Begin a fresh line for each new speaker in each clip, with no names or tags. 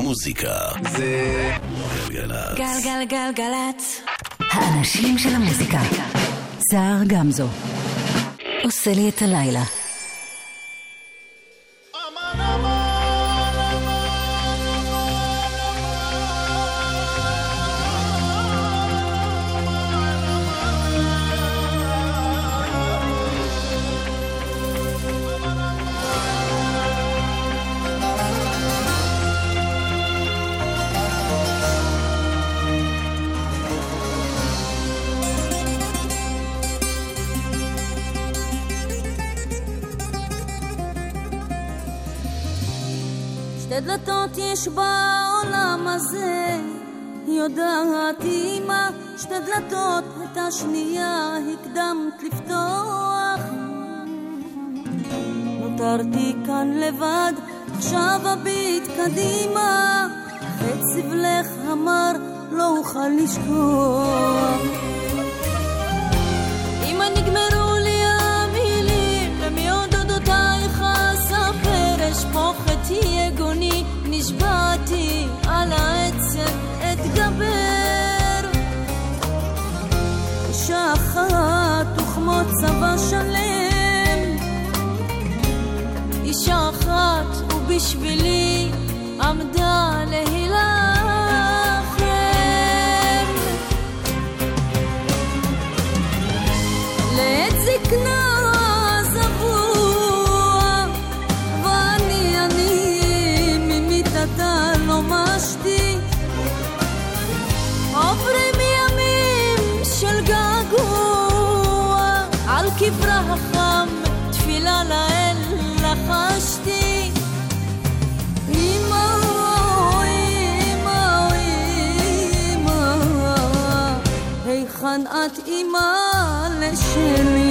מוזיקה זה גלגלצ.
גלגלגלגלצ. האנשים של המוזיקה. סער גמזו. עושה לי את הלילה.
יש בעולם הזה, יודעת אמא, שתי דלתות את השנייה הקדמת לפתוח. נותרתי כאן לבד, עכשיו אביט קדימה, את סבלך המר לא אוכל לשכוח. אמא נגמרו לי המילים, ומי אספר, אשפוך את יגוני, נשבעתי על העצם אתגבר. אישה וכמו צבא שלם, אישה אחת ובשבילי עמדה להילחם. לעת זקנה היכן את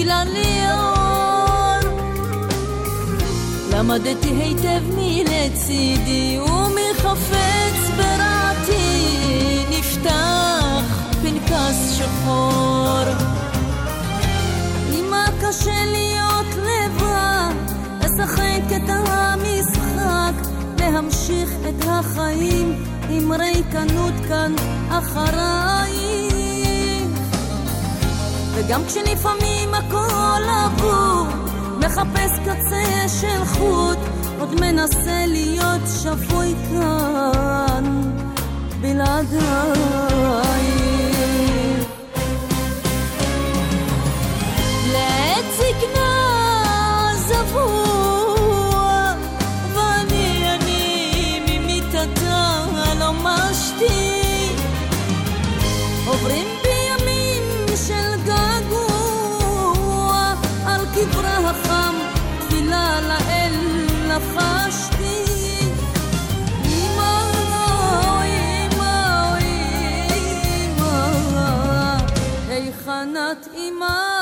נגלה לי אור. למדתי היטב מלצידי ומחפץ ברעתי נפתח פנקס שחור. אמא קשה להיות לבד, לשחק את המשחק, להמשיך את החיים עם ריקנות כאן אחרייך. וגם כשלפעמים הכל עבור, מחפש קצה של חוט, עוד מנסה להיות שפוי כאן בלעדייך. לעת זקנה על קברה החם תפילה לאל לחשתי. היכן את אמא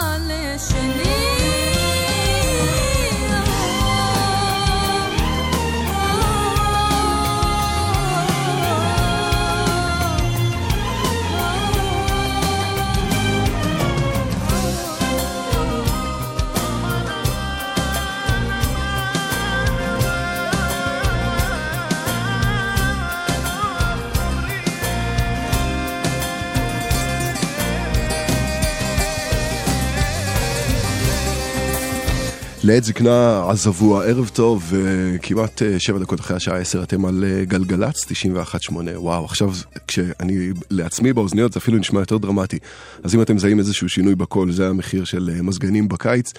לעת זקנה עזבו הערב טוב, וכמעט אה, שבע דקות אחרי השעה עשר אתם על אה, גלגלצ 91.8. וואו, עכשיו כשאני לעצמי באוזניות זה אפילו נשמע יותר דרמטי. אז אם אתם מזהים איזשהו שינוי בקול, זה המחיר של אה, מזגנים בקיץ.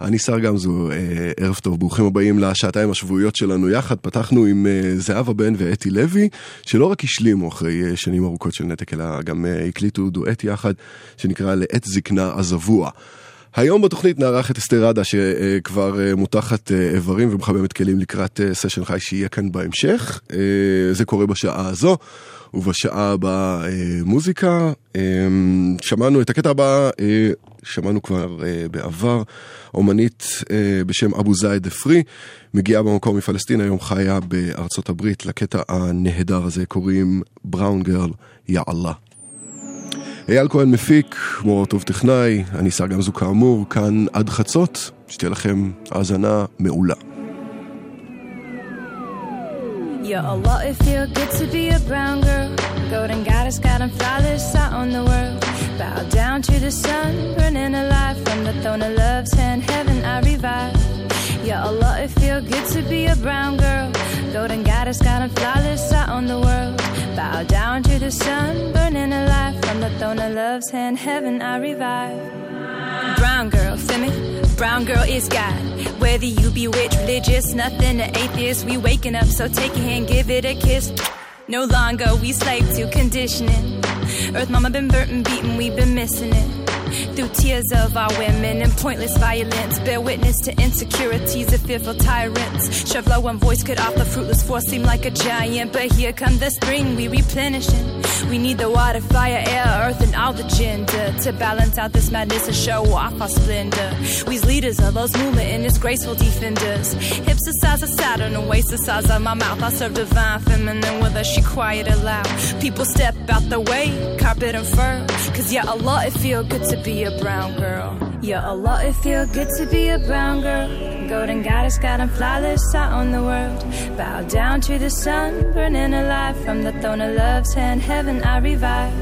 אני שר גמזו, ערב טוב, ברוכים הבאים לשעתיים השבועיות שלנו יחד. פתחנו עם זהבה בן ואתי לוי, שלא רק השלימו אחרי שנים ארוכות של נתק, אלא גם הקליטו דואט יחד, שנקרא לעת זקנה עזבוה. היום בתוכנית נארח את אסתר ראדה שכבר אה, מותחת אה, איברים ומחממת כלים לקראת אה, סשן חי שיהיה כאן בהמשך. זה קורה בשעה הזו. ובשעה הבאה מוזיקה. שמענו את הקטע הבא, שמענו כבר בעבר, אומנית בשם אבו זייד אפרי, מגיעה במקום מפלסטין, היום חיה בארצות הברית, לקטע הנהדר הזה קוראים בראון גרל, יא אללה. אייל כהן מפיק, מור טוב טכנאי, אני שר גמזו כאמור, כאן עד חצות, שתהיה לכם האזנה מעולה.
Yeah, Allah, it feel good to be a brown girl. Golden goddess, got them flawless out on the world. Bow down to the sun, burning alive from the throne of love's hand. Heaven, I revive. Yeah, Allah, it feel good to be a brown girl. Golden goddess, got them flawless out on the world. Bow down to the sun, burning alive from the throne of love's hand. Heaven I revive. Brown girl, feel me? Brown girl is God. Whether you be witch, religious, nothing to atheist, we waking up. So take your hand, give it a kiss. No longer we slave to conditioning. Earth mama been burnt and beaten, we've been missing it through tears of our women and pointless violence. Bear witness to insecurities of fearful tyrants. Chevrolet one voice could off the fruitless force seem like a giant. But here come the spring, we replenishing. We need the water, fire, air, earth, and all the gender to balance out this madness and show off our splendor. We's leaders of those movement and its graceful defenders. Hips the size of Saturn and waist the size of my mouth. I serve divine feminine with her, she quiet aloud. People step out the way, carpet and fur. Cause yeah, Allah, it feel good to be a brown girl. Yeah, Allah, it feel good to be a brown girl. Golden goddess, got them flawless out on the world. Bow down to the sun, burning alive from the throne of love's hand. Heaven, I revive.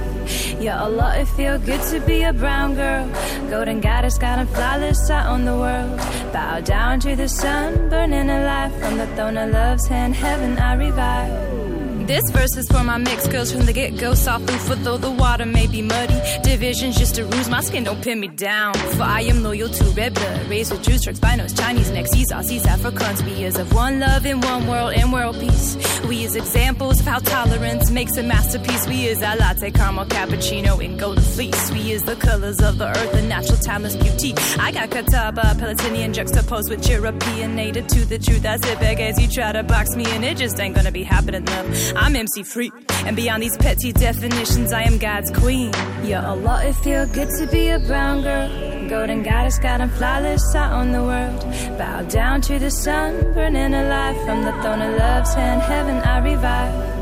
Yeah, Allah, it feel good to be a brown girl. Golden goddess, got them flawless out on the world. Bow down to the sun, burning alive from the throne of love's hand. Heaven, I revive. This verse is for my mixed girls from the get go. Soft food for though the water may be muddy. Division's just a ruse, my skin don't pin me down. For I am loyal to red blood. Raised with Jews, Turks, Binos, Chinese, Nexis, Aussies, Africans. We is of one love in one world and world peace. We is examples of how tolerance makes a masterpiece. We is a latte, caramel, cappuccino, and golden fleece. We is the colors of the earth, the natural timeless beauty. I got Catawba, Palestinian juxtaposed with European, native to the truth. That's it, beg as you try to box me in. It just ain't gonna be happening, love. I'm MC free. And beyond these petty definitions, I am God's queen. Yeah, Allah, it feel good to be a brown girl. Golden goddess, got them flawless out on the world. Bow down to the sun, burning alive from the throne of love's hand. Heaven, I revive.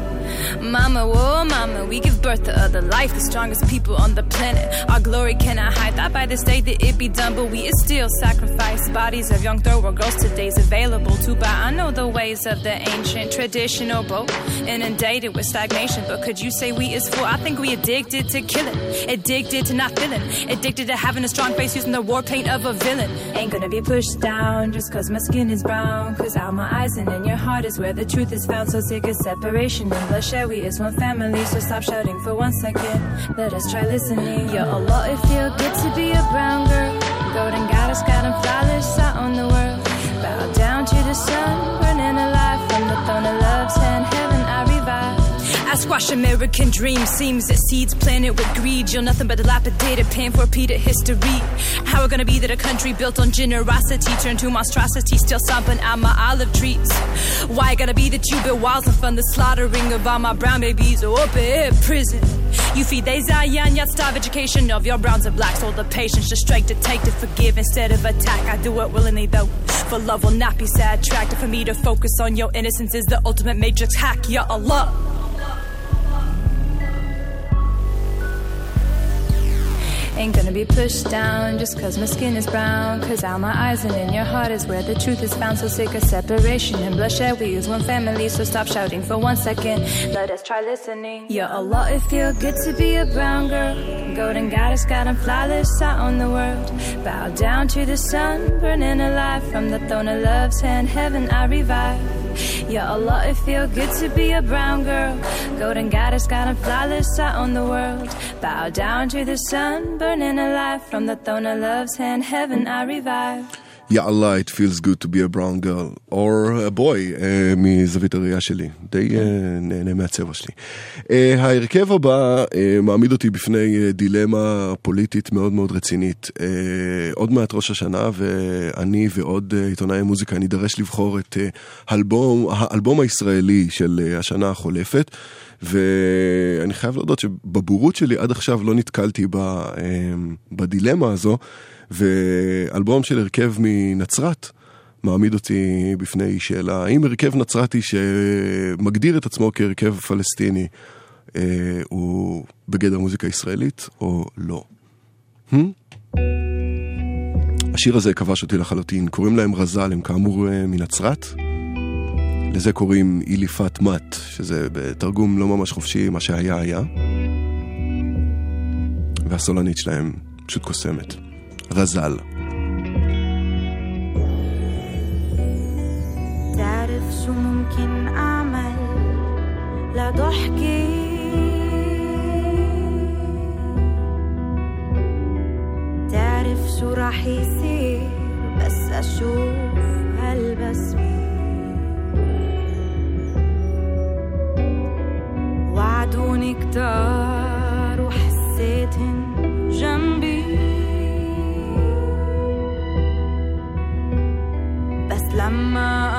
Mama, whoa, mama, we give birth to other life, the strongest people on the planet. Our glory cannot hide. Thought by this day that it be done, but we is still sacrifice. Bodies of young thorough girls today's available to buy. I know the ways of the ancient, traditional, both inundated with stagnation. But could you say we is full? I think we addicted to killing, addicted to not feeling, addicted to having a strong face using the war paint of a villain. Ain't gonna be pushed down just cause my skin is brown. Cause out my eyes and in your heart is where the truth is found. So sick of separation and bloodshed we is one family, so stop shouting for one second. Let us try listening. Yeah, Allah, it feel good to be a brown girl. Golden goddess, got them flawless out on the world. Bow down to the sun, burning alive from the throne of love's Squash American dreams. Seems that seeds planted with greed. You're nothing but dilapidated, paying for repeated history. How it gonna be that a country built on generosity turned to monstrosity, still stomping out my olive trees? Why gotta be that you build walls and fund the slaughtering of all my brown babies or up in prison? You feed they Zion, yet starve education of your browns and blacks. All the patience to strike, to take, to forgive instead of attack. I do it willingly though, for love will not be sad. Tracked for me to focus on your innocence is the ultimate matrix hack. Ya Allah. Ain't gonna be pushed down just cause my skin is brown. Cause out my eyes and in your heart is where the truth is found. So sick of separation and bloodshed. We is one family, so stop shouting for one second. Let us try listening. Yeah, Allah, it feel good to be a brown girl. Golden goddess, got them flawless out on the world. Bow down to the sun, burning alive from the throne of love's hand. Heaven, I revive. Yeah, Allah, it feel good to be a brown girl. Golden goddess, got a flawless out on the world. Bow down to the sun, burning alive from the throne of love's hand. Heaven, I revive.
יא אללה, it feels good to be a brown girl, or a boy, uh, מזווית הראייה שלי. די uh, נהנה מהצבע שלי. Uh, ההרכב הבא uh, מעמיד אותי בפני uh, דילמה פוליטית מאוד מאוד רצינית. Uh, עוד מעט ראש השנה, ואני ועוד uh, עיתונאי מוזיקה נידרש לבחור את uh, האלבום, האלבום הישראלי של uh, השנה החולפת. ואני חייב להודות שבבורות שלי עד עכשיו לא נתקלתי ב, בדילמה הזו. ואלבום של הרכב מנצרת מעמיד אותי בפני שאלה, האם הרכב נצרתי שמגדיר את עצמו כהרכב פלסטיני אה, הוא בגדר מוזיקה ישראלית או לא? Hmm? השיר הזה כבש אותי לחלוטין, קוראים להם רז"ל, הם כאמור אה, מנצרת. לזה קוראים איליפת מת, שזה בתרגום לא ממש חופשי, מה שהיה היה. והסולנית שלהם פשוט קוסמת. غزال.
تعرف شو ممكن أعمل؟ لضحكي تعرف شو راح يصير؟ بس أشوف هالبسمة. وعدوني كتار. I'm a.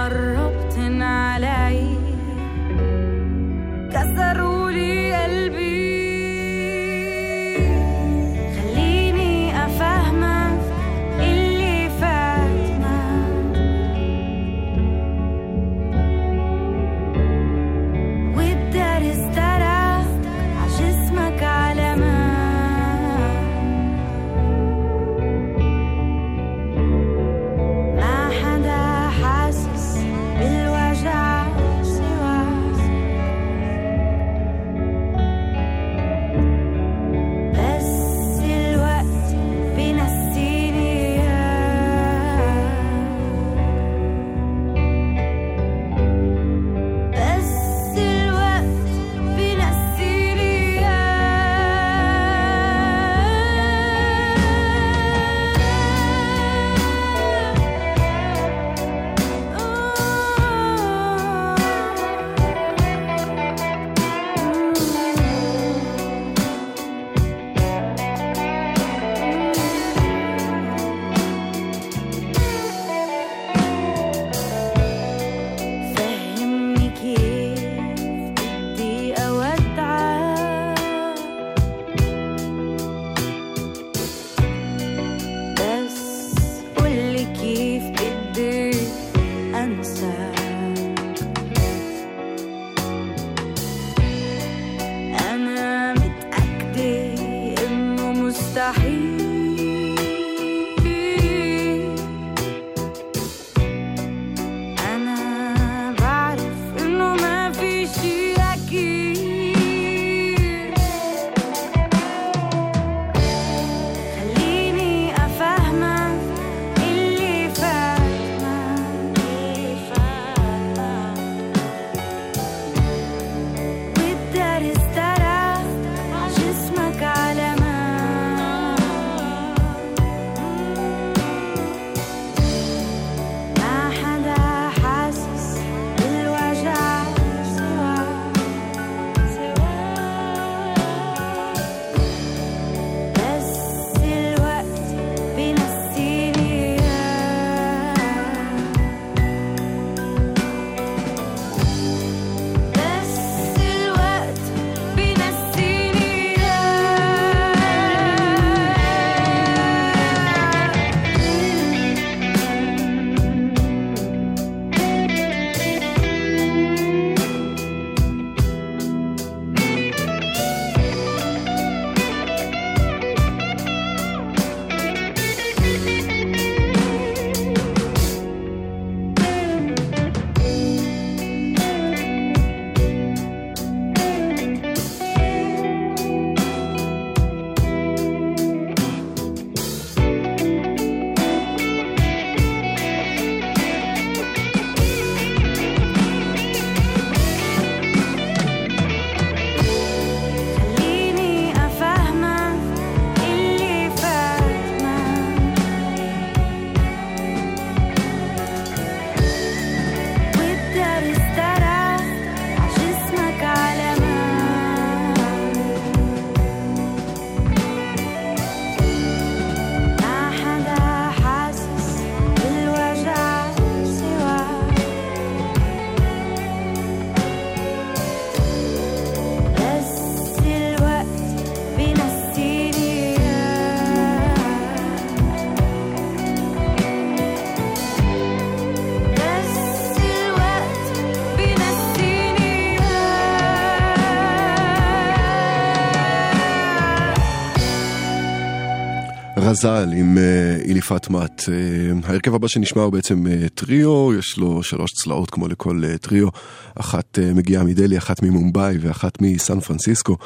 רזל עם אה, איליפת מת. אה, ההרכב הבא שנשמע הוא בעצם אה, טריו, יש לו שלוש צלעות כמו לכל טריו, אחת מגיעה מדלהי, אחת ממומבאי ואחת מסן פרנסיסקו.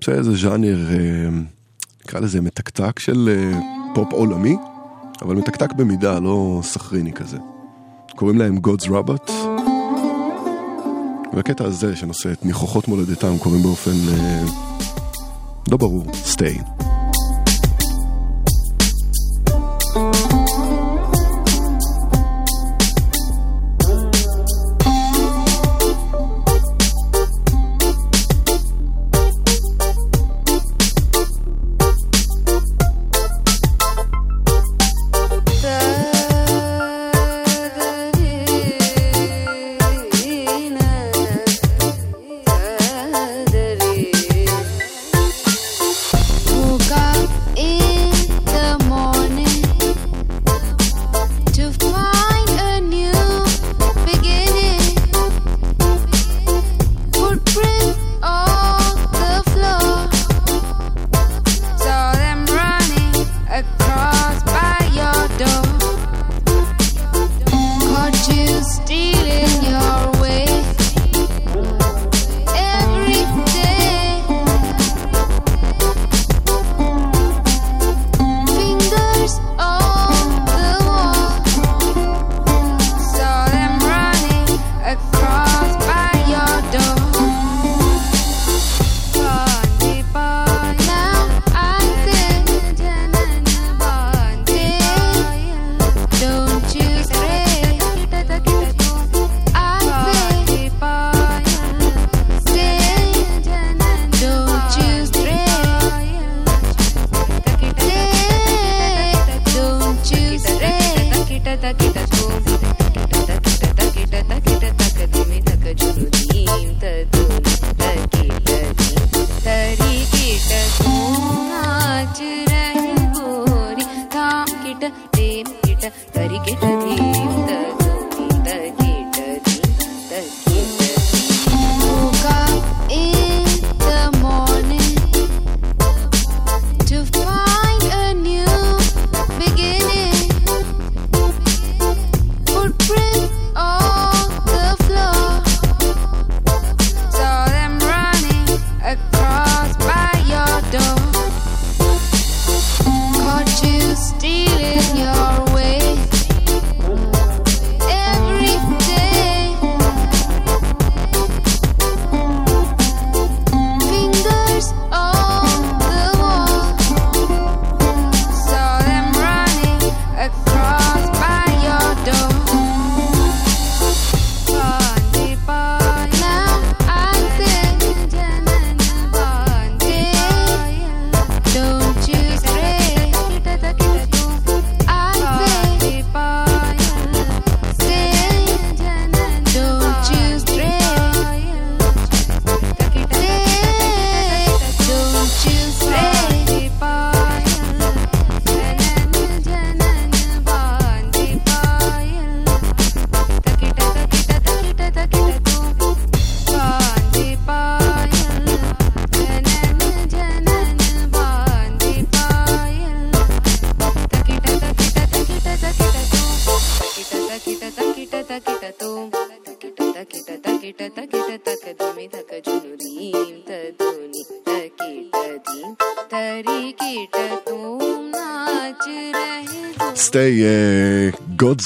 בסדר, איזה ז'אנר, נקרא לזה מתקתק של פופ עולמי, אבל מתקתק במידה, לא סחריני כזה. קוראים להם God's Robot. והקטע הזה שנושא את ניחוחות מולדתם קוראים באופן לא ברור, stay.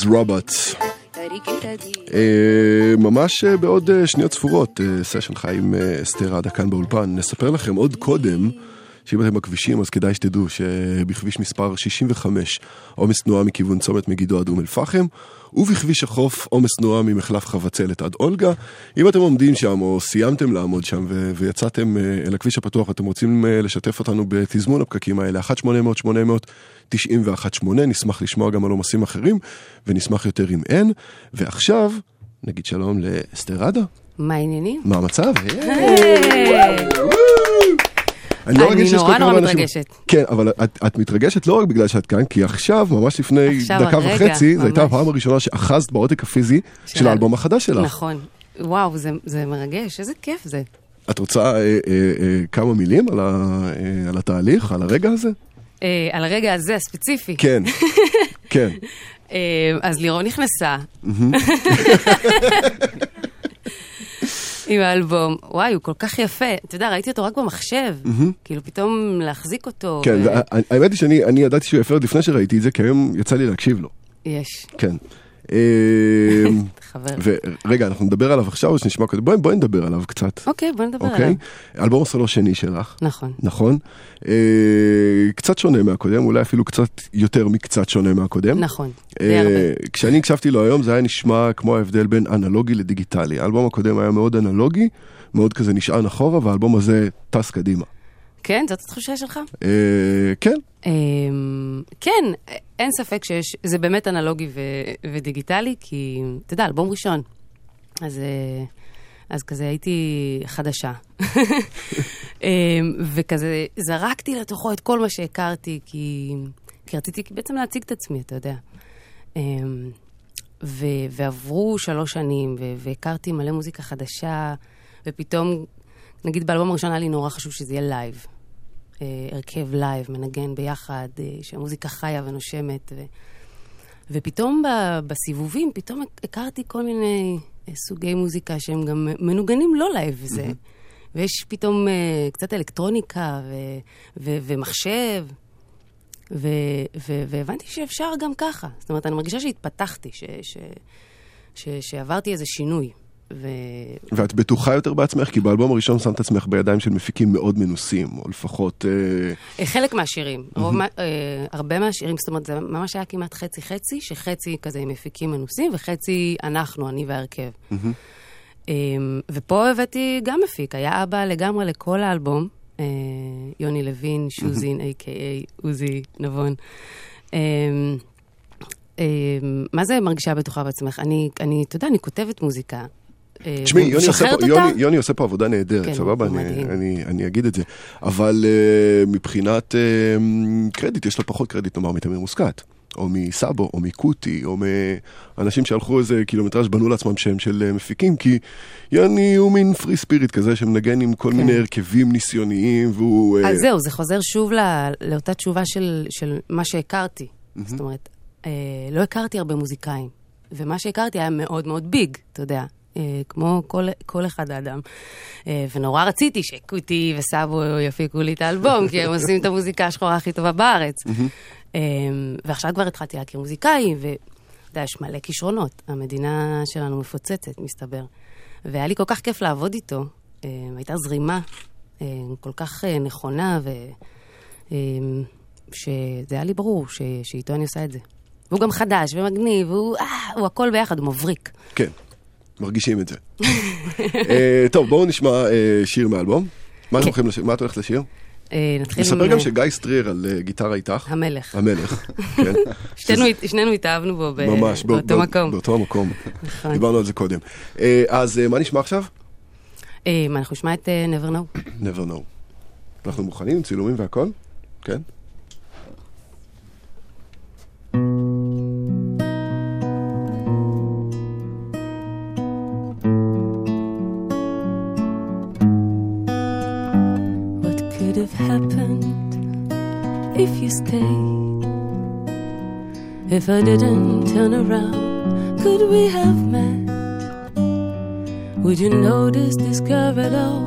Robot. אה, ממש אה, בעוד אה, שניות ספורות, סשן חי עם אה, אסתר עדה כאן באולפן. נספר לכם עוד קודם, שאם אתם בכבישים אז כדאי שתדעו שבכביש מספר 65 עומס תנועה מכיוון צומת מגידו עד אום אל פחם, ובכביש החוף עומס תנועה ממחלף חבצלת עד אולגה. אם אתם עומדים שם או סיימתם לעמוד שם ו- ויצאתם אה, אל הכביש הפתוח ואתם רוצים אה, לשתף אותנו בתזמון הפקקים האלה, 1-800-800-918, נשמח לשמוע גם על עומסים אחרים, ונשמח יותר אם אין. ועכשיו, נגיד שלום לאסתר עדה.
מה העניינים?
מה המצב?
היי.
אני לא שיש
נורא
כל כך
נורא
הרבה אנשים-
מתרגשת.
כן, אבל את, את מתרגשת לא רק בגלל שאת כאן, כי עכשיו, ממש לפני
עכשיו,
דקה
הרגע,
וחצי, זו הייתה. הפעם הראשונה שאחזת בעותק הפיזי של האלבום החדש שלך.
נכון. וואו, זה, זה מרגש, איזה כיף זה.
את רוצה אה, אה, אה, כמה מילים על, ה, אה, על התהליך, על הרגע הזה?
אה, על הרגע הזה הספציפי.
כן, כן.
אה, אז לירון נכנסה. עם האלבום. וואי, הוא כל כך יפה. אתה יודע, ראיתי אותו רק במחשב. כאילו, פתאום להחזיק אותו.
כן, האמת היא שאני אני ידעתי שהוא יפה עוד לפני שראיתי את זה, כי היום יצא לי להקשיב לו.
יש,
כן. אה,
חבר.
ורגע, אנחנו נדבר עליו עכשיו או שנשמע קודם? בואי בואי נדבר עליו קצת.
אוקיי, בוא נדבר עליו.
אוקיי? אלבום הסולו שני שלך.
נכון.
נכון? אה, קצת שונה מהקודם, אולי אפילו קצת יותר מקצת שונה מהקודם.
נכון,
אה,
די הרבה.
כשאני הקשבתי לו היום זה היה נשמע כמו ההבדל בין אנלוגי לדיגיטלי. האלבום הקודם היה מאוד אנלוגי, מאוד כזה נשען אחורה, והאלבום הזה טס קדימה.
כן, זאת התחושה שלך?
אה, כן,
אמ, כן, אין ספק שיש, זה באמת אנלוגי ודיגיטלי, כי, אתה יודע, אלבום ראשון. אז, אה, אז כזה הייתי חדשה. אמ, וכזה זרקתי לתוכו את כל מה שהכרתי, כי, כי רציתי בעצם להציג את עצמי, אתה יודע. אמ, ו, ועברו שלוש שנים, ו, והכרתי מלא מוזיקה חדשה, ופתאום, נגיד באלבום הראשון היה לי נורא חשוב שזה יהיה live. אה, הרכב live, מנגן ביחד, אה, שהמוזיקה חיה ונושמת. ו... ופתאום ב... בסיבובים, פתאום הכרתי כל מיני אה, סוגי מוזיקה שהם גם מנוגנים לא live וזה. ויש פתאום קצת אלקטרוניקה ו... ו... ומחשב. ו... ו... והבנתי שאפשר גם ככה. זאת אומרת, אני מרגישה שהתפתחתי, ש... ש... ש... שעברתי איזה שינוי. ו...
ואת בטוחה יותר בעצמך, כי באלבום הראשון שמת עצמך בידיים של מפיקים מאוד מנוסים, או לפחות... אה,
אה, חלק מהשירים, רוב, מה- אה, הרבה מהשירים, זאת אומרת, זה ממש היה כמעט חצי-חצי, שחצי כזה עם מפיקים מנוסים, וחצי אנחנו, אני וההרכב. אה, ופה הבאתי גם מפיק, היה אבא לגמרי לכל האלבום, אה, יוני לוין, שוזין, a.k.a עוזי נבון. אה, מה זה מרגישה בטוחה בעצמך? אני, אתה יודע, אני כותבת מוזיקה. אה,
תשמעי, יוני. יוני- יוני עושה פה עבודה נהדרת,
כן,
סבבה? אני-. אני- אני אגיד את זה. אבל אה, מבחינת אה, קרדיט, יש לו פחות קרדיט, נאמר, מתמיר מוסקת. או מסאבו, או מקוטי, או מאנשים שהלכו איזה קילומטראז' בנו לעצמם שם של מפיקים, כי יוני הוא מין פרי ספיריט כזה שמנגן עם כל
כן.
מיני הרכבים ניסיוניים, והוא... אה,
אז זהו, זה חוזר שוב לא, לאותה תשובה של, של מה שהכרתי. זאת אומרת, אה, לא הכרתי הרבה מוזיקאים, ומה שהכרתי היה מאוד מאוד ביג, אתה יודע, כמו כל, כל אחד האדם. אה, ונורא רציתי שקוטי וסאבו יפיקו לי את האלבום, כי הם עושים את המוזיקה השחורה הכי טובה בארץ. אה, ועכשיו כבר התחלתי להכיר מוזיקאים, ואתה יודע, יש מלא כישרונות. המדינה שלנו מפוצצת, מסתבר. והיה לי כל כך כיף לעבוד איתו. אה, הייתה זרימה אה, כל כך אה, נכונה, ו... אה, שזה היה לי ברור ש... שאיתו אני עושה את זה. והוא גם חדש ומגניב, והוא אה, הוא הכל ביחד, הוא מבריק.
כן, מרגישים את זה. אה, טוב, בואו נשמע אה, שיר מהאלבום. מה את הולכת לשיר?
אה, נתחיל עם...
נספר גם שגיא סטריר על גיטרה איתך.
המלך.
המלך, כן.
שנינו, התאהבנו בו באותו
בא-
מקום.
באותו מקום.
נכון.
דיברנו על זה קודם. אז מה נשמע עכשיו?
אנחנו נשמע את Never Know.
never know. אנחנו מוכנים עם צילומים והכל? כן?
Have happened if you stayed? If I didn't turn around, could we have met? Would you notice this girl at all?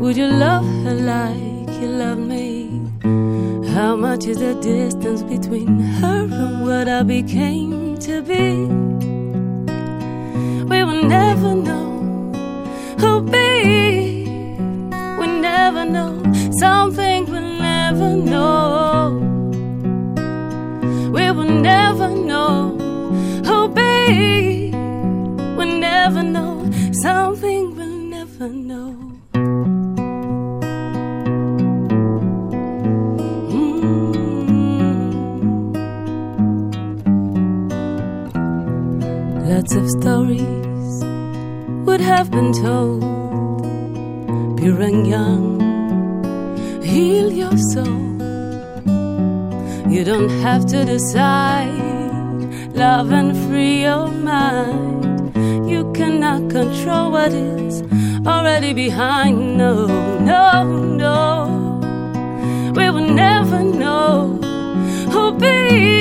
Would you love her like you love me? How much is the distance between her and what I became to be? We will never know Of stories would have been told pure and young. Heal your soul. You don't have to decide. Love and free your mind. You cannot control what is already behind. No, no, no. We will never know Oh, babe,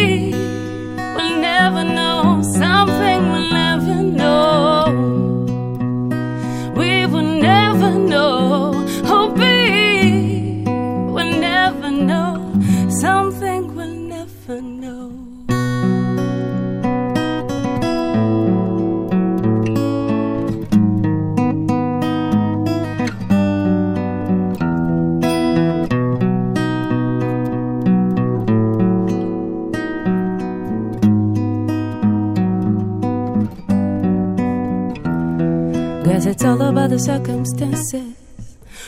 the circumstances.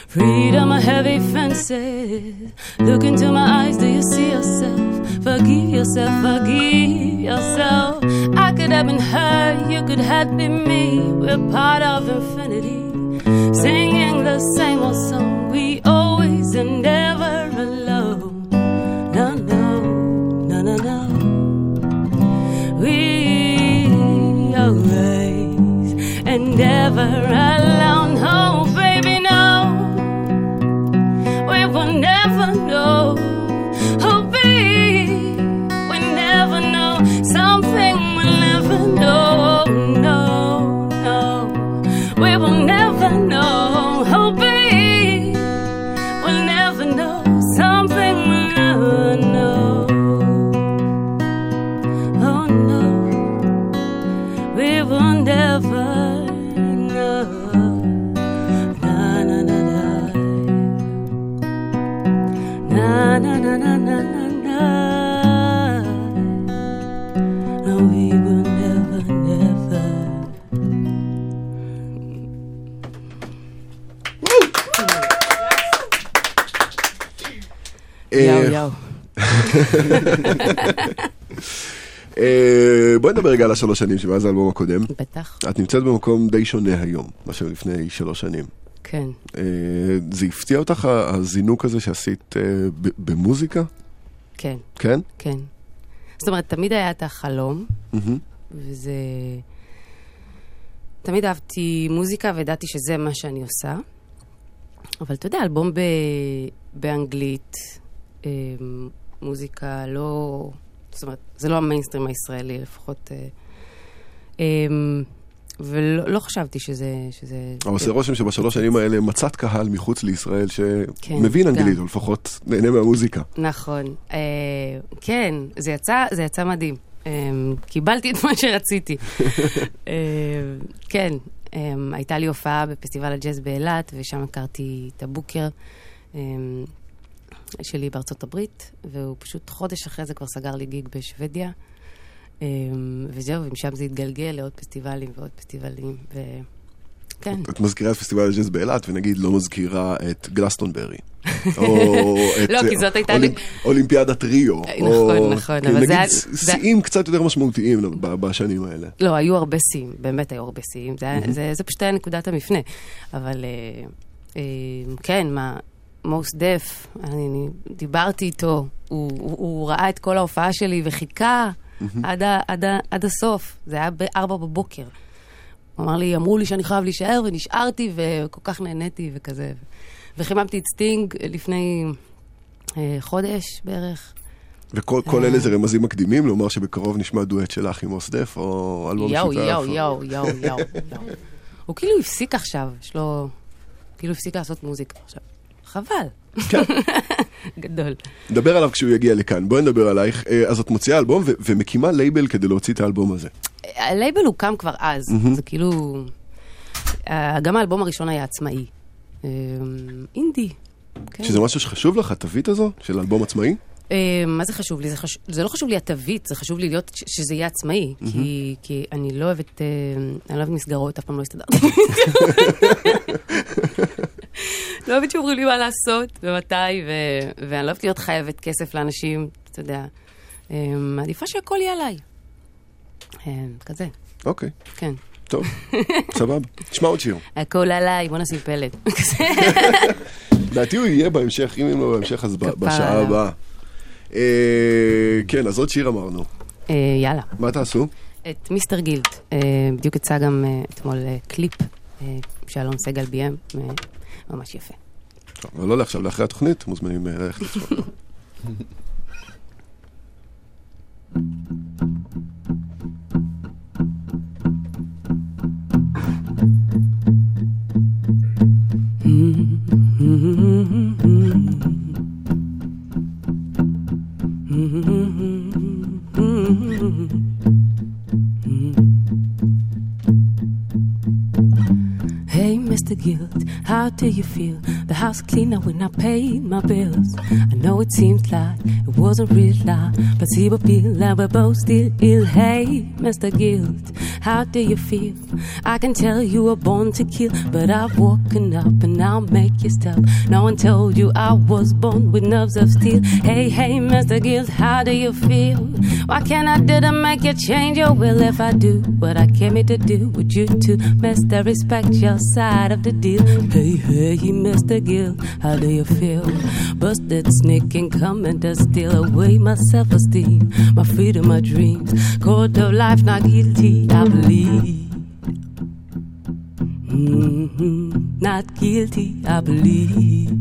Freedom of heavy fences. Look into my eyes, do you see yourself? Forgive yourself, forgive yourself. I could have been her, you could have been me. We're part of infinity. Singing the same old song, never alone.
בואי נדבר רגע על השלוש שנים שמאז האלבום הקודם.
בטח,
את נמצאת במקום די שונה היום, מאשר לפני שלוש שנים.
כן.
אה, זה הפתיע אותך הזינוק הזה שעשית אה, במוזיקה?
כן,
כן?
כן. זאת אומרת, תמיד היה את החלום. וזה... תמיד אהבתי מוזיקה וידעתי שזה מה שאני עושה. אבל אתה יודע, אלבום ב... באנגלית, אה, מוזיקה לא... זאת אומרת, זה לא המיינסטרים הישראלי, לפחות... אה, אה, ולא לא חשבתי שזה... שזה...
אבל עושה רושם שבשלוש שנים האלה מצאת קהל מחוץ לישראל שמבין
כן,
אנגלית. או לפחות נהנה מהמוזיקה.
נכון. אה, כן, זה יצא, זה יצא מדהים. אה, קיבלתי את מה שרציתי. אה, כן, אה, הייתה לי הופעה בפסטיבל הג'אז באילת, ושם הכרתי את הבוקר אה, שלי בארצות הברית, והוא פשוט חודש אחרי זה כבר סגר לי גיג בשוודיה. אה, וזהו, ומשם זה התגלגל לעוד פסטיבלים ועוד פסטיבלים, וכן.
את מזכירה את פסטיבל הג'אז באילת, ונגיד לא מזכירה את גלסטונברי. או את
לא, כי זאת הייתה
אולימפ-
לי-
אולימפיאדת ריו.
נכון,
או-
נכון,
כן,
אבל זה
נגיד
היה-
שיאים קצת יותר משמעותיים בשנים האלה.
לא, היו הרבה שיאים, באמת היו הרבה שיאים. זה, היה- זה, זה פשוט היה נקודת המפנה. אבל אה, אה, כן, מה, מוס דף, אני, אני דיברתי איתו, הוא, הוא, הוא ראה את כל ההופעה שלי וחיכה עד, ה, עד, ה, עד הסוף. זה היה בארבע בבוקר. הוא אמר לי, אמרו לי שאני חייב להישאר, ונשארתי, וכל כך נהניתי וכזה. וחיממתי את סטינג לפני אה, חודש בערך.
וכל כל אלה זה רמזים מקדימים, לומר שבקרוב נשמע דואט שלך עם מוס דף, או אלבום משותף.
יואו,
או-
יואו, יואו, יואו, יואו. הוא כאילו הפסיק עכשיו, יש לו... כאילו הפסיק לעשות מוזיקה עכשיו. חבל.
כן.
גדול.
נדבר עליו כשהוא יגיע לכאן. בואי נדבר עלייך. אה, אז את מוציאה אלבום ו- ומקימה לייבל כדי להוציא את האלבום הזה.
הלייבל הוקם כבר אז, זה כאילו... אה, גם האלבום הראשון היה עצמאי. אה, אינדי. כן.
שזה משהו שחשוב לך, התווית הזו, של אלבום עצמאי?
מה זה חשוב לי? זה, חש... זה לא חשוב לי התווית, זה חשוב לי להיות, ש- שזה יהיה עצמאי. כי, כי אני לא אוהבת, אני לא אוהבת מסגרות, אף פעם לא הסתדרתי. לא אוהבת שאומרים לי מה לעשות ומתי, ו... ואני לא אוהבת להיות חייבת כסף לאנשים, אתה יודע. אה, מעדיפה שהכל יהיה עליי. אה, כזה,
אוקיי,
כן.
טוב, סבבה. תשמע עוד שיר.
הכל עליי, בוא נשים פלט.
לדעתי הוא יהיה בהמשך, אם לא בהמשך אז בשעה. הבאה. אה, כן, אז עוד שיר אמרנו.
אה, יאללה.
מה תעשו?
את מיסטר גילד, אה, בדיוק יצא גם אתמול קליפ שאלון סגל ביים, ממש יפה.
טוב, אבל לא לעכשיו, לאחרי התוכנית מוזמנים אה, ללכת לצפות. Mr. the guilt.
How do you feel? The house cleaner when I paid my bills. I know it seems like it was a real lie, but see what feel like we're both still ill. Hey, Mr. Guilt, how do you feel? I can tell you were born to kill, but I've woken up and I'll make you stop. No one told you I was born with nerves of steel. Hey, hey, Mr. Guilt, how do you feel? Why can't I do to make you change oh, your will if I do what I came here to do? Would you to, Mr. Respect your side? Of the deal? Hey, hey, he Mr. Gill, how do you feel? Busted sneaking, coming to steal away my self esteem, my freedom, my dreams. Court of life, not guilty, I believe. Mhm, Not guilty, I believe.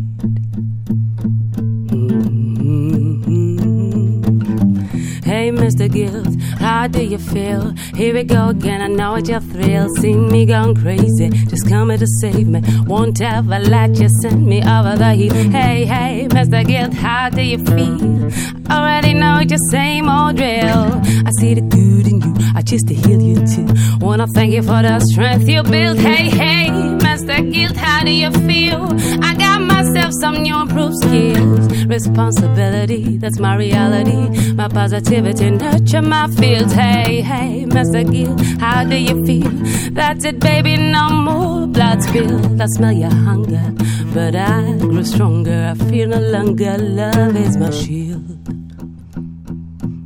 Hey, Mr. Guilt, how do you feel? Here we go again. I know it's your thrill. See me going crazy. Just coming to save me. Won't ever let you send me over the heat. Hey, hey, Mr. Guilt, how do you feel? Already know it's your same old drill. I see the good in you. I choose to heal you too. Wanna thank you for the strength you built. Hey, hey, Mr. Guilt, how do you feel? I got myself some new improved skills. Responsibility, that's my reality. My positivity nurture my fields. Hey, hey, Mr. Guilt, how do you feel? That's it, baby, no more blood spilled. I smell your hunger, but I grow stronger. I feel no longer. Love is my shield.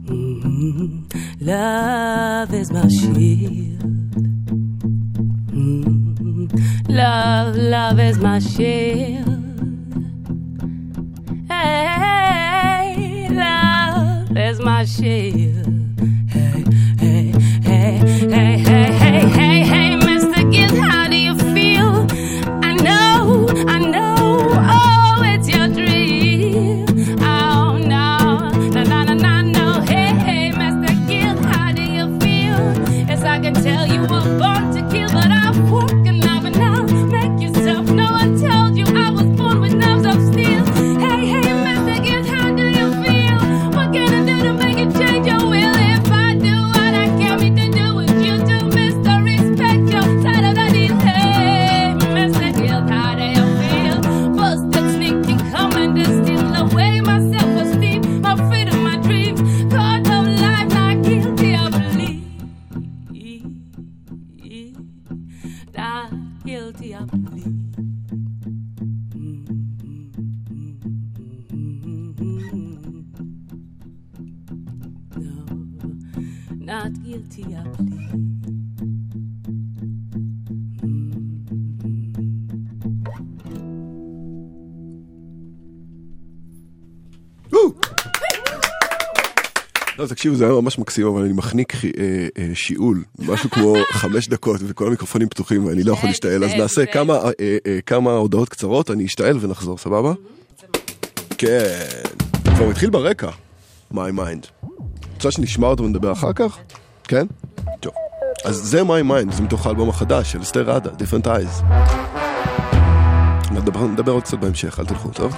Mhm. Love is my shield. Mhm. Love, love is my shield. Hey, love is my shield. Hey, hey, hey, hey, hey,
תקשיבו, זה היה ממש מקסים, אבל אני מחניק אה, אה, שיעול, משהו כמו חמש דקות, וכל המיקרופונים פתוחים, ואני לא יכול להשתעל, אז נעשה. כמה, אה, כמה הודעות קצרות, אני אשתעל ונחזור, סבבה? כן, כבר התחיל ברקע, My Mind. רוצה שנשמע אותו ונדבר אחר כך? כן? טוב. אז זה My Mind, זה מתוך האלבום החדש של אסתר ראדה, Different Eyes. נדבר, נדבר עוד קצת בהמשך, אל תלכו, טוב?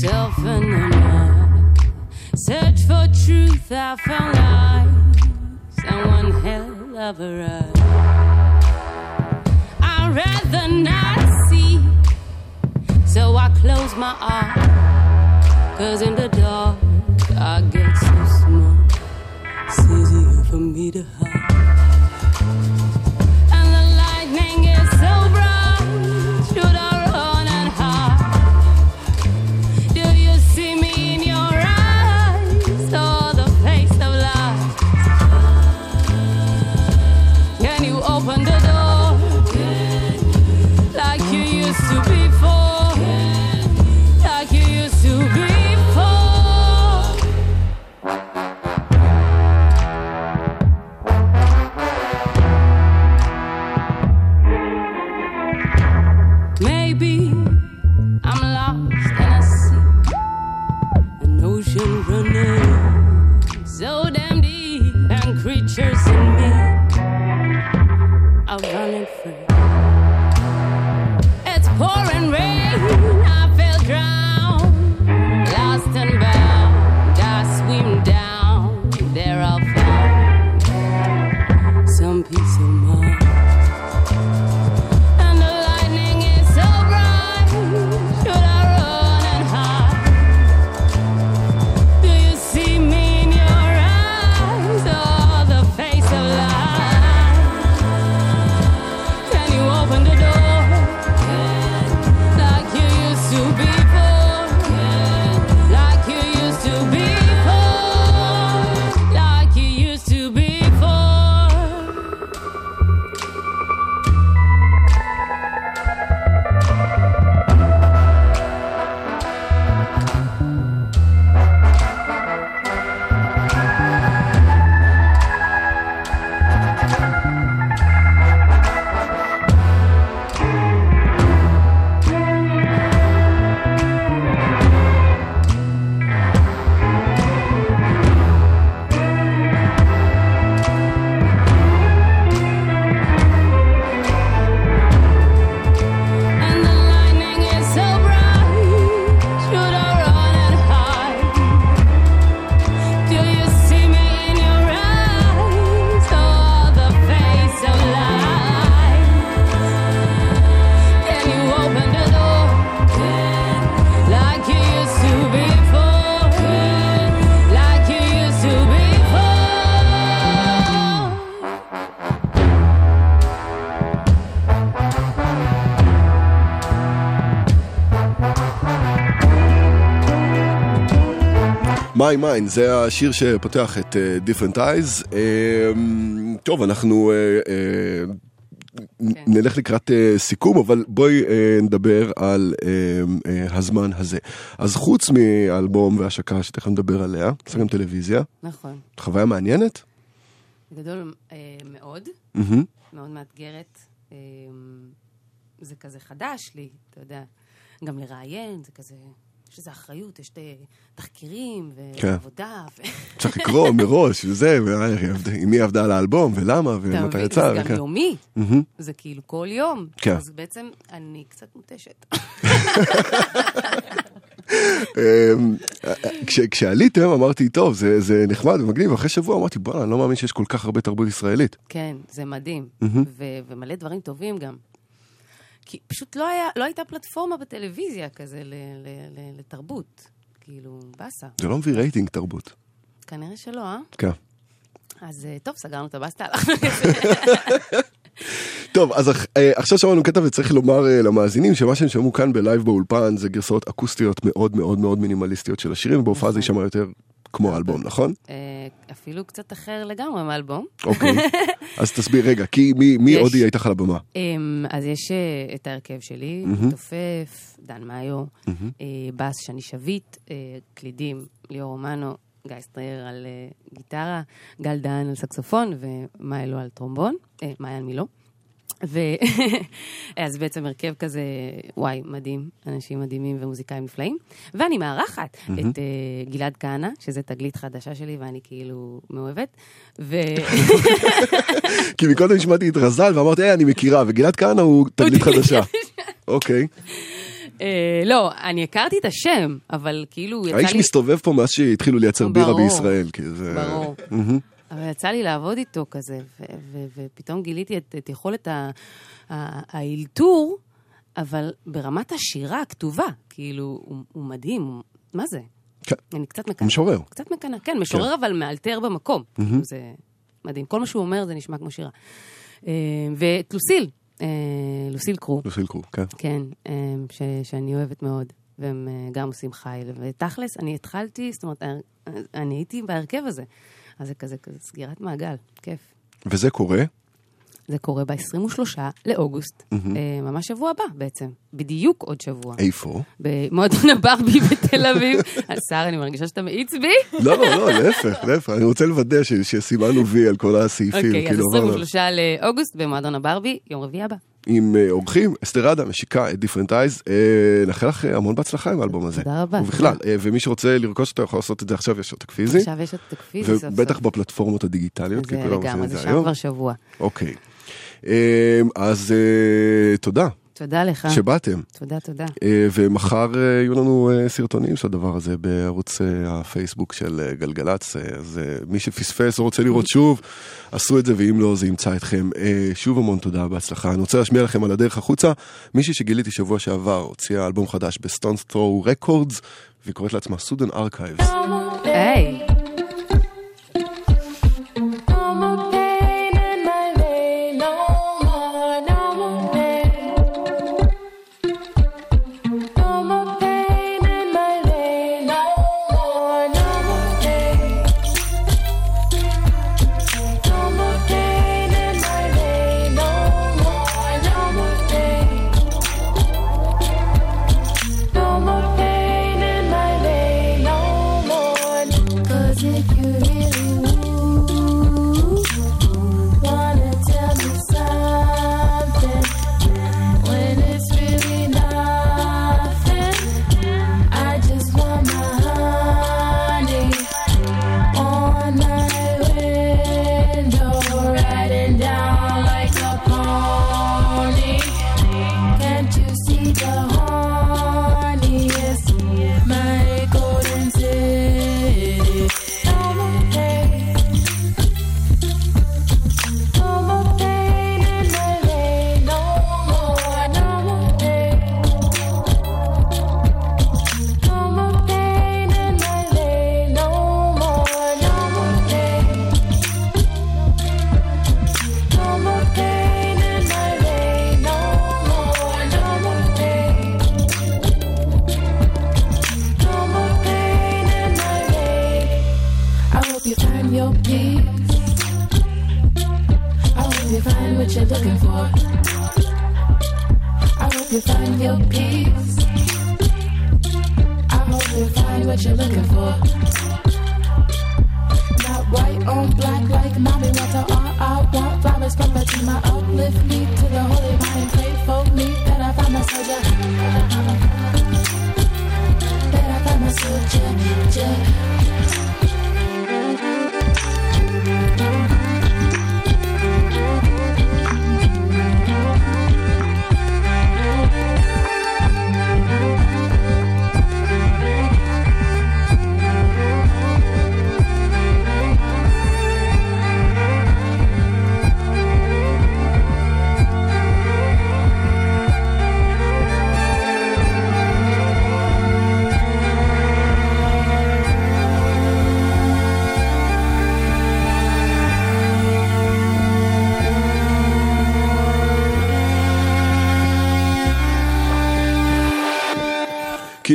Self the mind. Search for truth, I found lies. And one hell of a ride. I'd rather not see. So I close my eyes. Cause in the dark, I get so small. It's easier for me to hide.
My Mind, זה השיר שפותח את uh, Different Eyes. Uh, טוב, אנחנו uh, uh,
כן.
נלך לקראת uh, סיכום, אבל בואי uh, נדבר על uh, uh, הזמן הזה. אז חוץ מאלבום והשקה שתכף נדבר עליה, עושה גם טלוויזיה,
נכון.
חוויה מעניינת?
גדול אה, מאוד,
מהמם.
מאוד מאתגרת. אה, זה כזה חדש לי, אתה יודע. גם לראיין, זה כזה... יש איזו אחריות, יש תחקירים
כן.
ועבודה. ו-
צריך לקרוא מראש, וזה, עם מי עבדה על האלבום, ולמה, ומתי? יצא.
זה. גם יומי. זה כאילו כל יום.
כן.
אז בעצם אני קצת מותשת.
אמ, כש- כשעליתם אמרתי, טוב, זה זה נחמד ומגניב, אחרי שבוע אמרתי, בוא'נה, אני לא מאמין שיש כל כך הרבה תרבות ישראלית.
כן, זה מדהים. ו- ומלא דברים טובים גם. כי פשוט לא, היה, לא הייתה פלטפורמה בטלוויזיה כזה ל- ל- ל- לתרבות. כאילו, באסה.
זה לא מביא רייטינג תרבות.
כנראה שלא, אה?
כן.
אז אה, טוב, סגרנו את הבסטה. הלכנו.
טוב, אז אה, עכשיו שמענו קטע וצריך לומר אה, למאזינים שמה שהם שמעו כאן ב live באולפן זה גרסאות אקוסטיות מאוד מאוד מאוד מינימליסטיות של השירים, ובהופעה זה יישמע יותר כמו אלבום, נכון?
אה, אפילו קצת אחר לגמרי מהאלבום.
אוקיי. אז תסבירי רגע, כי מי מי
יש-
עוד יהיה איתך על הבמה?
אמ, אז יש אה, את ההרכב שלי,
מהמם.
מתופף, דן מאיו. אה, בס שני שביט, קלידים, ליאור רומנו, גיא סטרייר על גיטרה, גל דהן על סקסופון ומיילו על טרומבון, מעיין מילו. ואז בעצם הרכב כזה, וואי, מדהים, אנשים מדהימים ומוזיקאים נפלאים. ואני מארחת את אה, גלעד כהנא, שזה תגלית חדשה שלי ואני כאילו מאוהבת. ו...
כי מקודם שמעתי את רזל ואמרתי, היי, אני מכירה, וגלעד כהנא הוא תגלית חדשה. אוקיי.
אה, לא, אני הכרתי את השם, אבל כאילו יצא
האיש
לי...
מסתובב פה מאז שהתחילו לייצר בירה
ברור.
בישראל. זה...
ברור. אבל יצא לי לעבוד איתו כזה, ופתאום גיליתי את, את יכולת האלתור, אבל ברמת השירה הכתובה, כאילו, הוא, הוא מדהים, הוא, מה זה?
כן.
אני קצת מקנאה.
משורר.
קצת מקנאה, כן, משורר אבל מאלתר במקום. כאילו, זה מדהים. כל מה שהוא אומר זה נשמע כמו שירה. אה, ואת לוסיל, אה, לוסיל קרו.
לוסיל קרו, כן.
כן, אמ, ש, שאני אוהבת מאוד, והם אה, גם עושים חייל. ותכלס, אני התחלתי, זאת אומרת, אה, אני הייתי בהרכב הזה. אז זה כזה, כזה סגירת מעגל, כיף.
וזה קורה,
זה קורה ב-23 לאוגוסט, אה, ממש שבוע הבא בעצם, בדיוק עוד שבוע.
איפה?
במועדון הברבי בתל אביב. השר, אני מרגישה שאתה מאיץ בי.
לא, לא, לא, להפך, להפך, אני רוצה לוודא שסימנו וי על כל הסעיפים.
אוקיי, אז
כאילו, עברנו.
23 לאוגוסט במועדון הברבי, יום רביעי הבא.
עם אה, אורחים, אסתר עדה משיקה את דיפרנט אייז, אה, נאחל לך אה, המון בהצלחה עם האלבום הזה.
תודה רבה.
ובכלל, אה, ומי שרוצה לרכוש אותו יכול לעשות את זה עכשיו, יש עותק פיזי,
עכשיו יש עותק פיזי סוף סוף.
ובטח בפלטפורמות הדיגיטליות, כי
זה
כולם עושים
לגמרי,
את
זה
זה
שם
היום.
כבר שבוע.
אוקיי. אז תודה
תודה לך.
שבאתם.
תודה, תודה.
אה, ומחר אה, יהיו לנו אה, סרטונים של הדבר הזה בערוץ הפייסבוק של גלגלצ, אז מי שפספס או רוצה לראות שוב, עשו את זה, ואם לא, זה ימצא אתכם. שוב המון תודה, בהצלחה. אני רוצה להשמיע לכם על הדרך החוצה, מישהי שגיליתי שבוע שעבר, הוציאה אלבום חדש ב Stones Throw Records, והיא קוראת לעצמה סודן ארכייבס.
היי.
see the home.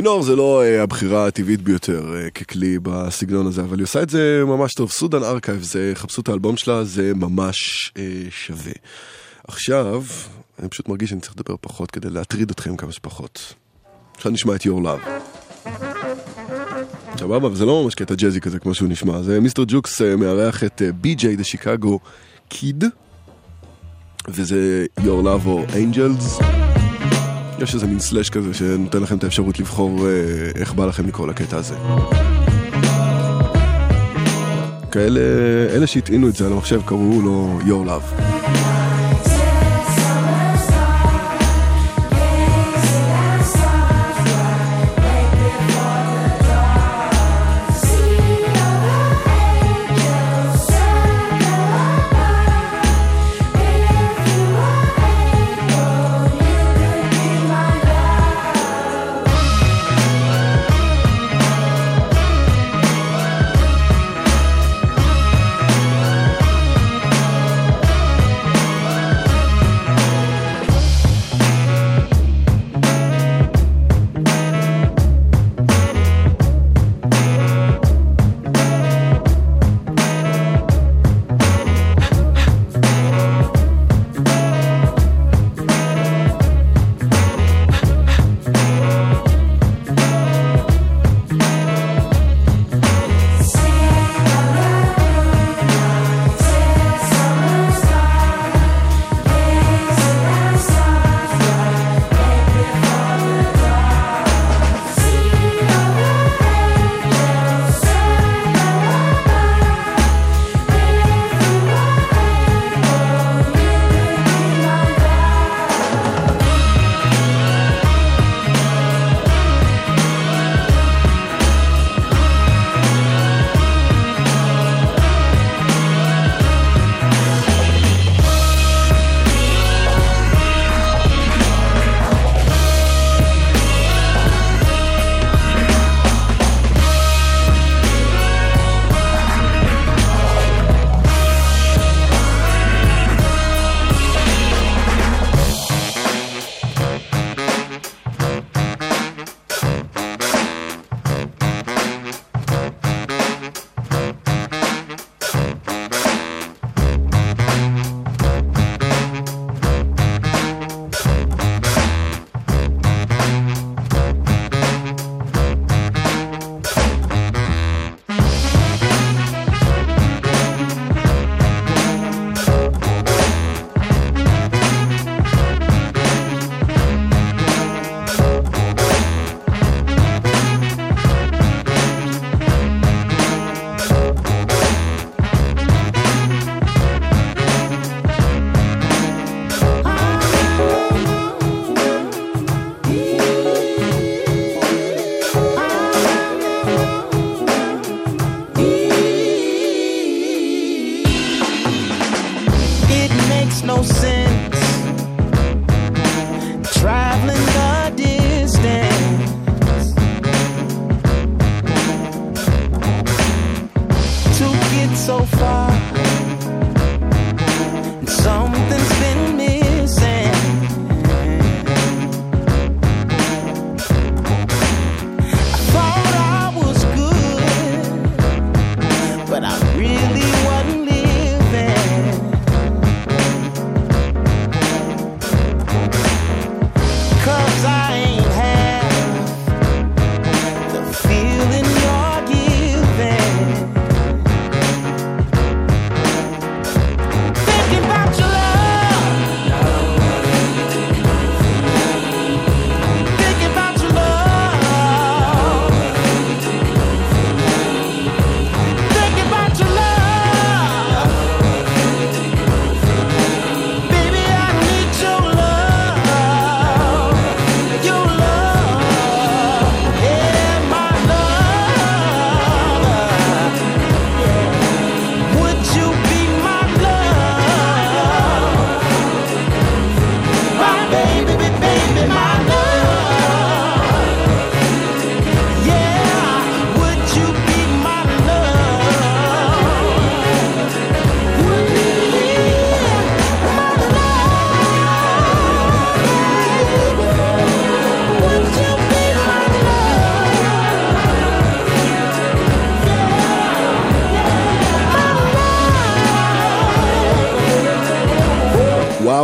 כינור זה לא אה, הבחירה הטבעית ביותר אה, ככלי בסגנון הזה, אבל היא עושה את זה ממש טוב. Sudan Archives, זה, חפשו את האלבום שלה, זה ממש אה, שווה. עכשיו, אני פשוט מרגיש שאני צריך לדבר פחות כדי להטריד אתכם כמה שפחות. עכשיו נשמע את Your Love. סבבה, וזה לא ממש קטע ג'אזי כזה כמו שהוא נשמע, זה Mr Jukes מארח את BJ the Chicago Kid, וזה Your Love or Angels. יש איזה מין סלאש כזה שנותן לכם את האפשרות לבחור אה, איך בא לכם לקרוא לקטע הזה. כאלה, אלה שהטעינו את זה על המחשב קראו לו Your Love.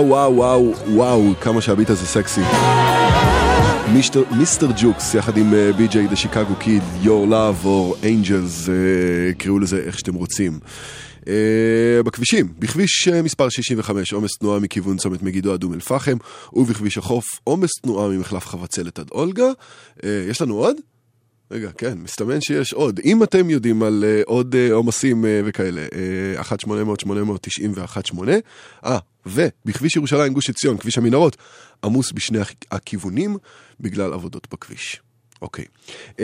וואו, וואו, וואו, וואו, כמה שהביט הזה סקסי. מיסטר, ג'וקס, יחד עם בי.ג'יי דה שיקגו קיד, Your Love או אה, קראו לזה איך שאתם רוצים. אה, בכבישים, בכביש אה, מספר 65, עומס תנועה מכיוון צומת מגידו עד אום אל-פחם, ובכביש החוף, עומס תנועה ממחלף חבצלת עד אולגה. אה, יש לנו עוד? רגע, כן, מסתמן שיש עוד. אם אתם יודעים על uh, עוד uh, עומסים uh, וכאלה, uh, 1-800-891-8. אה, ובכביש ירושלים גוש עציון, כביש המנהרות, עמוס בשני הכ- הכיוונים בגלל עבודות בכביש. אוקיי. Uh,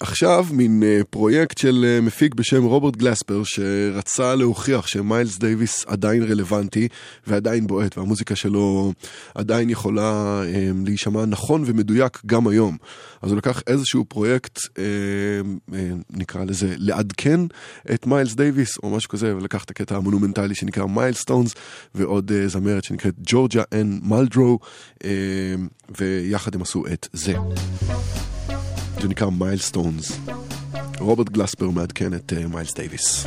עכשיו, מין uh, פרויקט של uh, מפיק בשם רוברט גלספר, שרצה להוכיח שמיילס דייוויס עדיין רלוונטי ועדיין בועט, והמוזיקה שלו עדיין יכולה uh, להישמע נכון ומדויק גם היום. אז הוא לקח איזשהו פרויקט, uh, אה, נקרא לזה, לעדכן את מיילס דייוויס או משהו כזה, ולקח את הקטע המונומנטלי שנקרא Milestones, ועוד אה, זמרת שנקראת Georgia Anne Muldrow, אה, ויחד הם עשו את זה. זה נקרא Milestones. רוברט גלספר מעדכן את אה, מיילס דייוויס.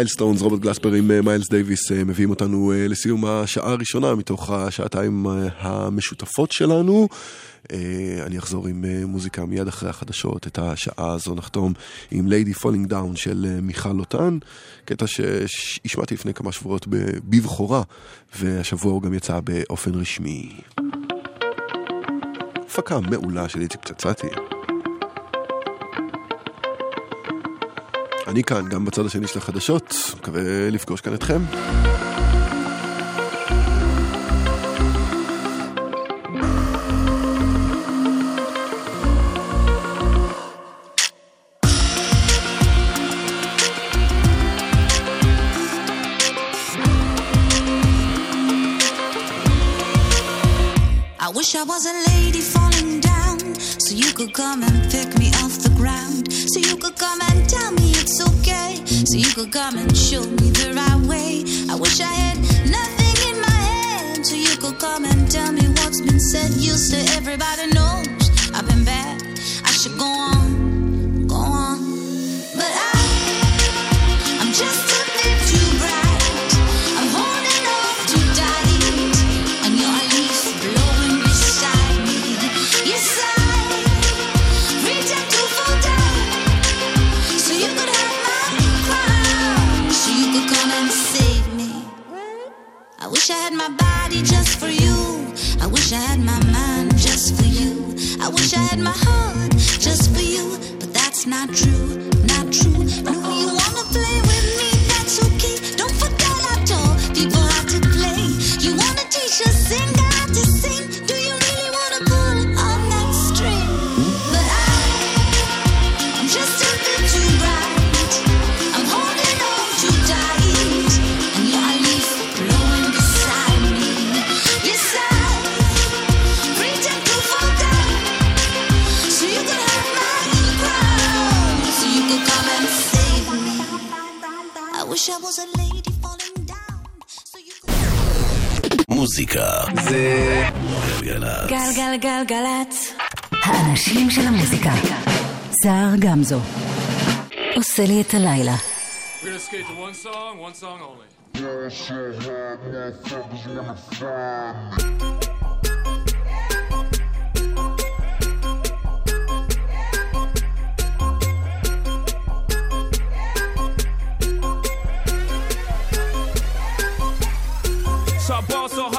Milestones, רוברט גלספר עם אה, מיילס דייוויס אה, מביאים אותנו אה, לסיום השעה הראשונה מתוך השעתיים המשותפות שלנו. אני אחזור עם מוזיקה מיד אחרי החדשות. את השעה הזו נחתום עם Lady Falling Down של מיכל לוטן, קטע שהשמעתי לפני כמה שבועות בבכורה, והשבוע הוא גם יצא באופן רשמי. הפקה מעולה של איציק פצצתי. אני כאן, גם בצד השני של החדשות, מקווה לפגוש כאן אתכם.
I wish I was a lady falling down so you could come and Could come and show me the right way. I wish I had nothing in my hand so you could come and tell me what's been said. Used to everybody knows could.
מוזיקה זה גלגלצ.
גלגלגלגלצ. האנשים של המוזיקה. סער גמזו. עושה לי את הלילה.
We're gonna skate to one song, one song only. So I ball so hard, motherfuckers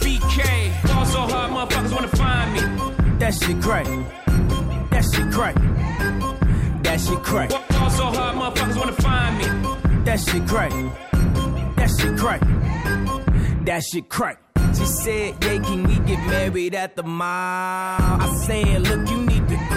BK. Ball so hard, motherfuckers wanna find me.
That shit crack. That shit crack. That shit crack.
Ball so hard, motherfuckers wanna find me.
That shit crack. That shit crack. That shit crack. She said, yeah, can we get married at the mall? I said, look, you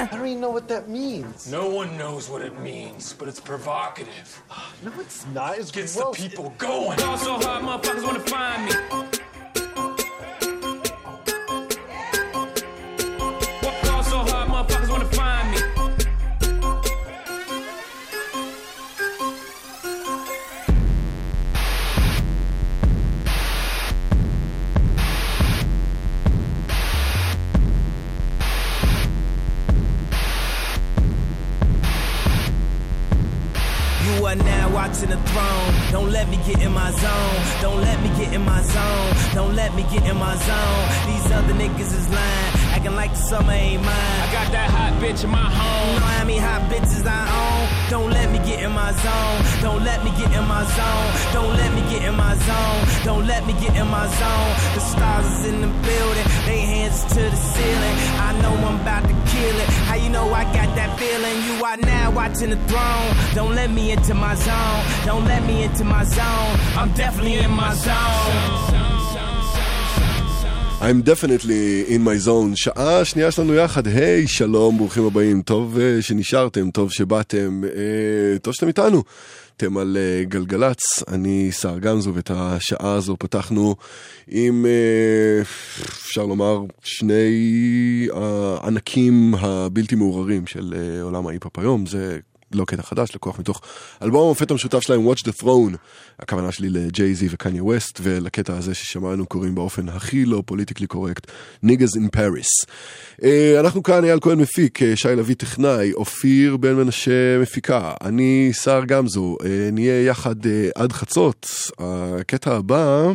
I don't even know what that means.
No one knows what it means, but it's provocative.
No, it's not. It's
Gets
gross.
the people going.
Ball so hard, motherfuckers wanna find me.
Watching the throne. Don't let me get in my zone. Don't let me get in my zone. Don't let me get in my zone. These other niggas is lying, acting like the summer ain't mine.
I got that hot bitch in my home.
You know how many hot bitches I own. Don't let me get in my zone. Don't let me get in my zone. Don't let me get in my zone. Don't let me get in my zone. The stars is in the building. They hands to the ceiling. I know feeling? You are now watching the throne. Don't let me into my zone. Don't let me into my zone. I'm definitely in my zone.
I'm definitely in my zone. שעה שנייה שלנו יחד, היי, שלום, ברוכים הבאים. טוב אה, שנשארתם, טוב שבאתם, אה, טוב שאתם איתנו. אתם על אה, גלגלצ, אני סער גמזו, ואת השעה הזו פתחנו עם, אה, אפשר לומר, שני הענקים הבלתי מעורערים של אה, עולם ההיפ-אפ היום. זה לא קטע חדש, לקוח מתוך אלבום המופת המשותף שלהם, Watch the Throne. הכוונה שלי לג'יי-זי וקניה ווסט, ולקטע הזה ששמענו קוראים באופן הכי לא פוליטיקלי קורקט, Niggas in Paris. אה, אנחנו כאן, אייל כהן מפיק, אה, שי לביא טכנאי, אופיר בן מנשה מפיקה, אני סער גמזו, אה, נהיה יחד אה, עד חצות. הקטע הבא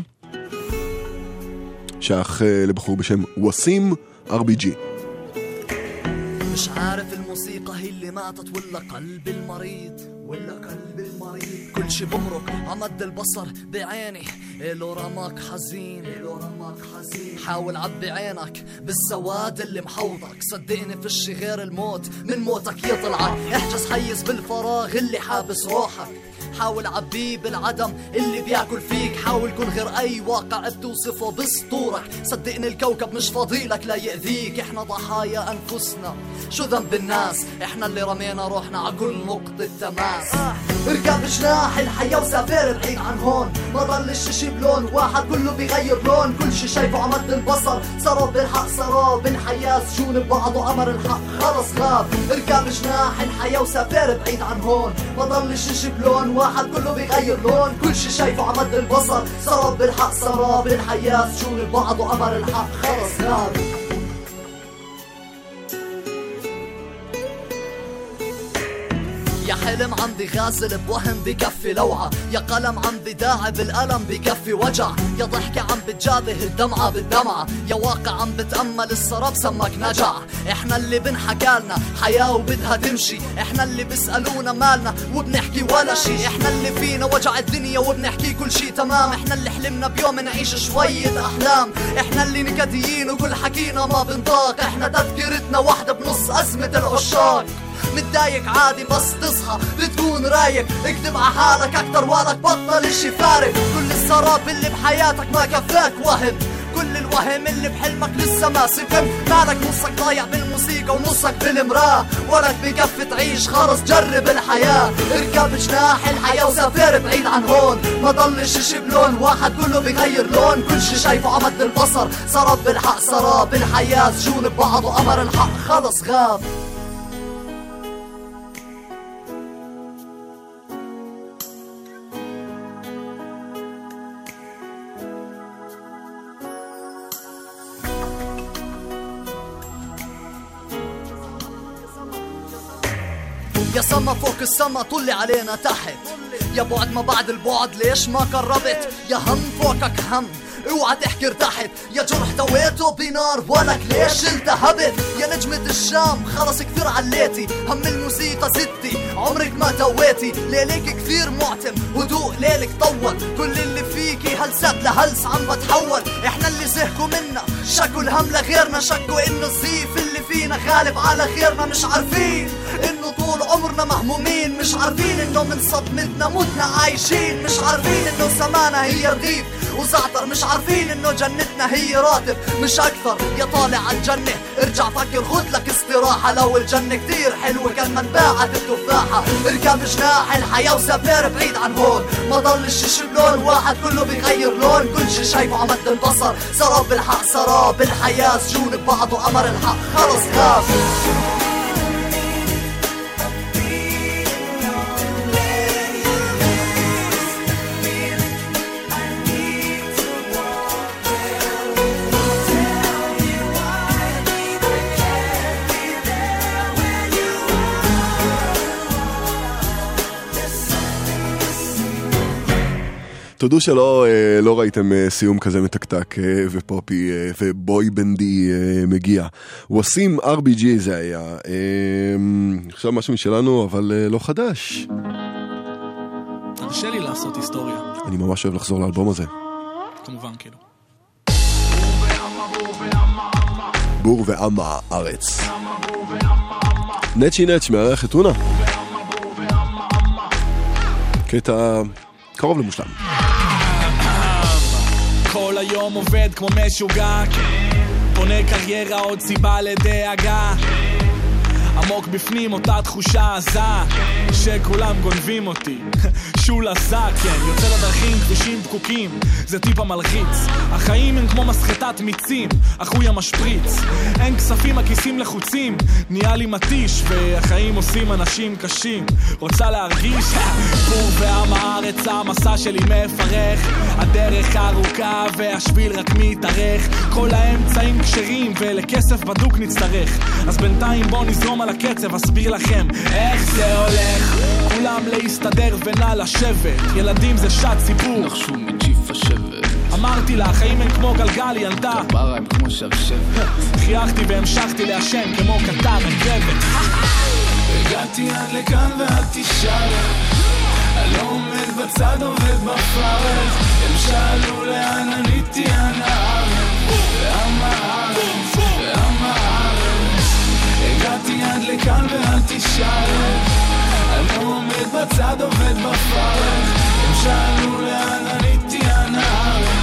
שייך אה, לבחור בשם ווסים RBG.
مش عارف الموسيقى هي اللي ماتت ولا قلبي المريض ولا قلبي المريض. كل شي بمرق عمد البصر بعيني. إلو رماك حزين إلو رماك حزين. حاول عبي عينك بالسواد اللي محوطك صدقني فيش غير الموت من موتك يطلعك. احجز حيز بالفراغ اللي حابس روحك. حاول عبيه بالعدم اللي بياكل فيك. حاول كن غير أي واقع بتوصفه بسطورك. صدقني الكوكب مش فاضيلك لا يأذيك. إحنا ضحايا أنفسنا. شو ذنب الناس؟ إحنا اللي رمينا روحنا على كل نقطة تماس. اركب جناح الحياة وسافر بعيد عن هون. ما ضلش شي بلون واحد كله بيغير لون. كل شي شايفه عمد البصر سراب بالحق سراب الحياة سجون ببعض وأمر الحق؟ خلص غاب. اركب جناح الحياة وسافر بعيد عن هون. ما ضلش شي بلون واحد كله بيغير لون. كل شي شايفه عمد البصر. سراب بالحق سراب الحياة. سجون ببعض وأمر الحق. خلص غاب يا حلم عندي غازل بوهم بكفي لوعة. يا قلم عم بداعي بالقلم بكفي وجع. يا ضحكة عم بتجابه الدمعة بالدمعة. يا واقع عم بتأمل السراب سمك نجع. إحنا اللي بنحكالنا حياة وبدها تمشي. إحنا اللي بيسألونا مالنا وبنحكي ولا شي. إحنا اللي فينا وجع الدنيا وبنحكي كل شي. تمام إحنا اللي حلمنا بيوم نعيش شوية أحلام. إحنا اللي نكديين وكل حكينا ما بنطاق. إحنا تذكرتنا واحدة بنص أزمة العشاق. متضايق عادي بس تصحى بتكون رايق. اكتب على حالك أكتر ولك بطل اشي فارق كل السراب اللي بحياتك ما كفاك وهم. كل الوهم اللي بحلمك لسه ما سكن مالك نصك ضايع بالموسيقى ونصك بالمراه. ولك بكفي تعيش خلص جرب الحياة. اركب جناح الحياة وسافر بعيد عن هون. ما ضلش شي بلون واحد كله بغير لون. كل شي شايفه عمد البصر. سراب بالحق سراب الحياة. سجون ببعض وأمر الحق. خلص غاب. السما طلي علينا تحت. يا بعد ما بعد البعد ليش ما قربت؟ يا هم فوقك هم اوعى تحكي ارتحت. يا جرح دويته بنار ولك ليش التهبت؟ يا نجمة الشام خلص كثير عليتي. هم الموسيقى ستي عمرك ما تويتي. ليلك كثير معتم هدوء ليلك طول. كل اللي فيكي هلسات لهلس عم بتحول. إحنا اللي زهقوا منا شكوا الهم لغيرنا شكوا إنه الزيف اللي فينا غالب على خيرنا مش عارفين. انه طول عمرنا مهمومين مش عارفين انه من صدمتنا متنا عايشين مش عارفين انه سمانا هي رغيف. وزعتر مش عارفين انه جنتنا هي راتب. مش أكثر يا طالع عالجنة ارجع فكر خد لك استراحة. لو الجنة كتير حلوة كان من باعت التفاحة. اركب جناح الحياة وسافر بعيد عن هون. ما ضلش بلون واحد كله بيغير لون. كل شي شايفه عمد البصر سراب الحق سراب الحياة. سجون ببعض وأمر الحق. خلص خاف
תודו שלא אה, לא ראיתם אה, סיום כזה מתקתק אה, ופופי ובוי בנדי מגיע. ווסים RBG זה היה. עכשיו משהו משלנו, אבל לא חדש.
תרשה לי לעשות היסטוריה,
אני ממש אוהב לחזור לאלבום הזה.
כמובן, כאילו.
בור ועמה ארץ. נצ'י נץ' מארח את טונה. קטע קרוב למושלם.
היום עובד כמו משוגע. בונה קריירה עוד סיבה לדאגה עמוק בפנים אותה תחושה עזה שכולם גונבים אותי. שול עזה, כן, יוצא לדרכים, כבישים פקוקים זה טיפה מלחיץ החיים הם כמו מסחטת מיצים הוא המשפריץ. אין כספים, הכיסים לחוצים נהיה לי מתיש והחיים עושים אנשים קשים. רוצה להרגיש? בור ועם הארץ המסע שלי מפרך. הדרך ארוכה והשביל רק מתארך. כל האמצעים כשרים ולכסף בדוק נצטרך. אז בינתיים בוא נזרום על הקצב אסביר לכם איך זה הולך. כולם להסתדר ונא לשבת. ילדים זה שעת ציבור נחשו מג'יף השבט. אמרתי לה, החיים הם כמו גלגל, ילדה כפרה הם כמו שבשבת. חייכתי והמשכתי לעשן כמו קטר רכבת.
הגעתי עד לכאן ואל תשאל לא עומד בצד עובד בפרך הם שאלו לאן עניתי אנא הארץ לכאן ואל תשאל. אני עומד בצד עובד בפרך הם שאלו לאן ועם הארץ.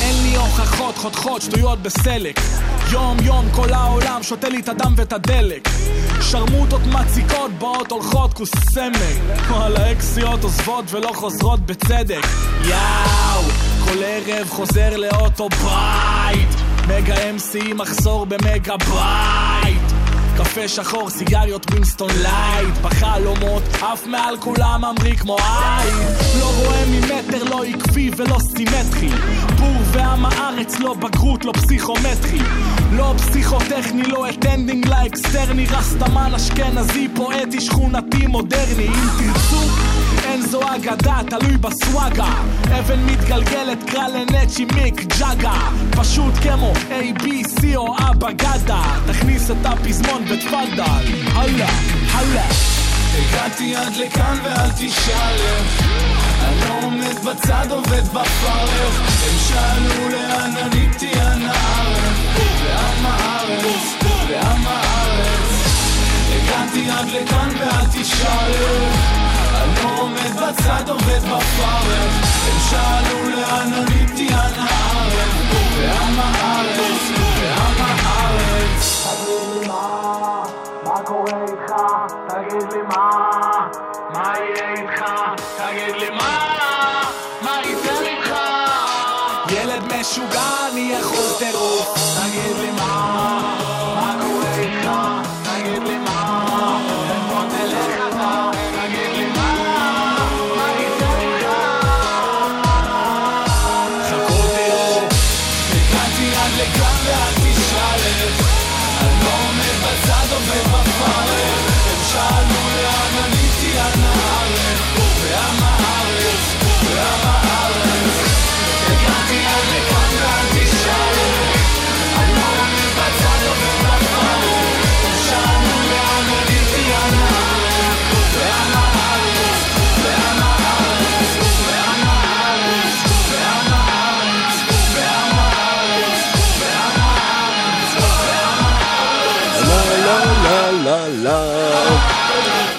אין לי הוכחות חותכות שטויות בסלק. יום יום כל העולם שותה לי את הדם ואת הדלק. שרמוטות מציקות באות הולכות כוס סמק. וואלה אקסיות עוזבות ולא חוזרות בצדק. יאו כל ערב חוזר לאוטו בית מגה MC מחסור במגה בית קפה שחור, סיגריות ווינסטון לייט. בחלומות, אף מעל כולם ממריא כמו עין. לא רואה ממטר, לא עקבי ולא סימטרי. בור ועם הארץ, לא בגרות, לא פסיכומטרי. לא פסיכוטכני, לא אטנדינג לאקסטרני רסטמן אשכנזי, פואטי, שכונתי, מודרני. אם תרצו, אין זו אגדה, תלוי בסוואגה. אבן מתגלגלת, קרא לנצ'י מיק ג'אגה. פשוט כמו A, B, C או אבא גדה תכניס את הפזמון ותפאדל, הלאה, הלאה.
הגעתי עד לכאן ואל תשאל איך אני לא עומד בצד עובד בפרך. הם שאלו לאן עניתי אנא הארץ. ועם הארץ ועם הארץ. הגעתי עד לכאן ואל תשאל איך עומד בצד עובד בפרך הם שאלו לאן עניתי אנא הארץ ועם הארץ ועם הארץ
מה קורה איתך? תגיד לי מה? מה יהיה איתך? תגיד לי מה? מה יצא איתך?
ילד משוגע,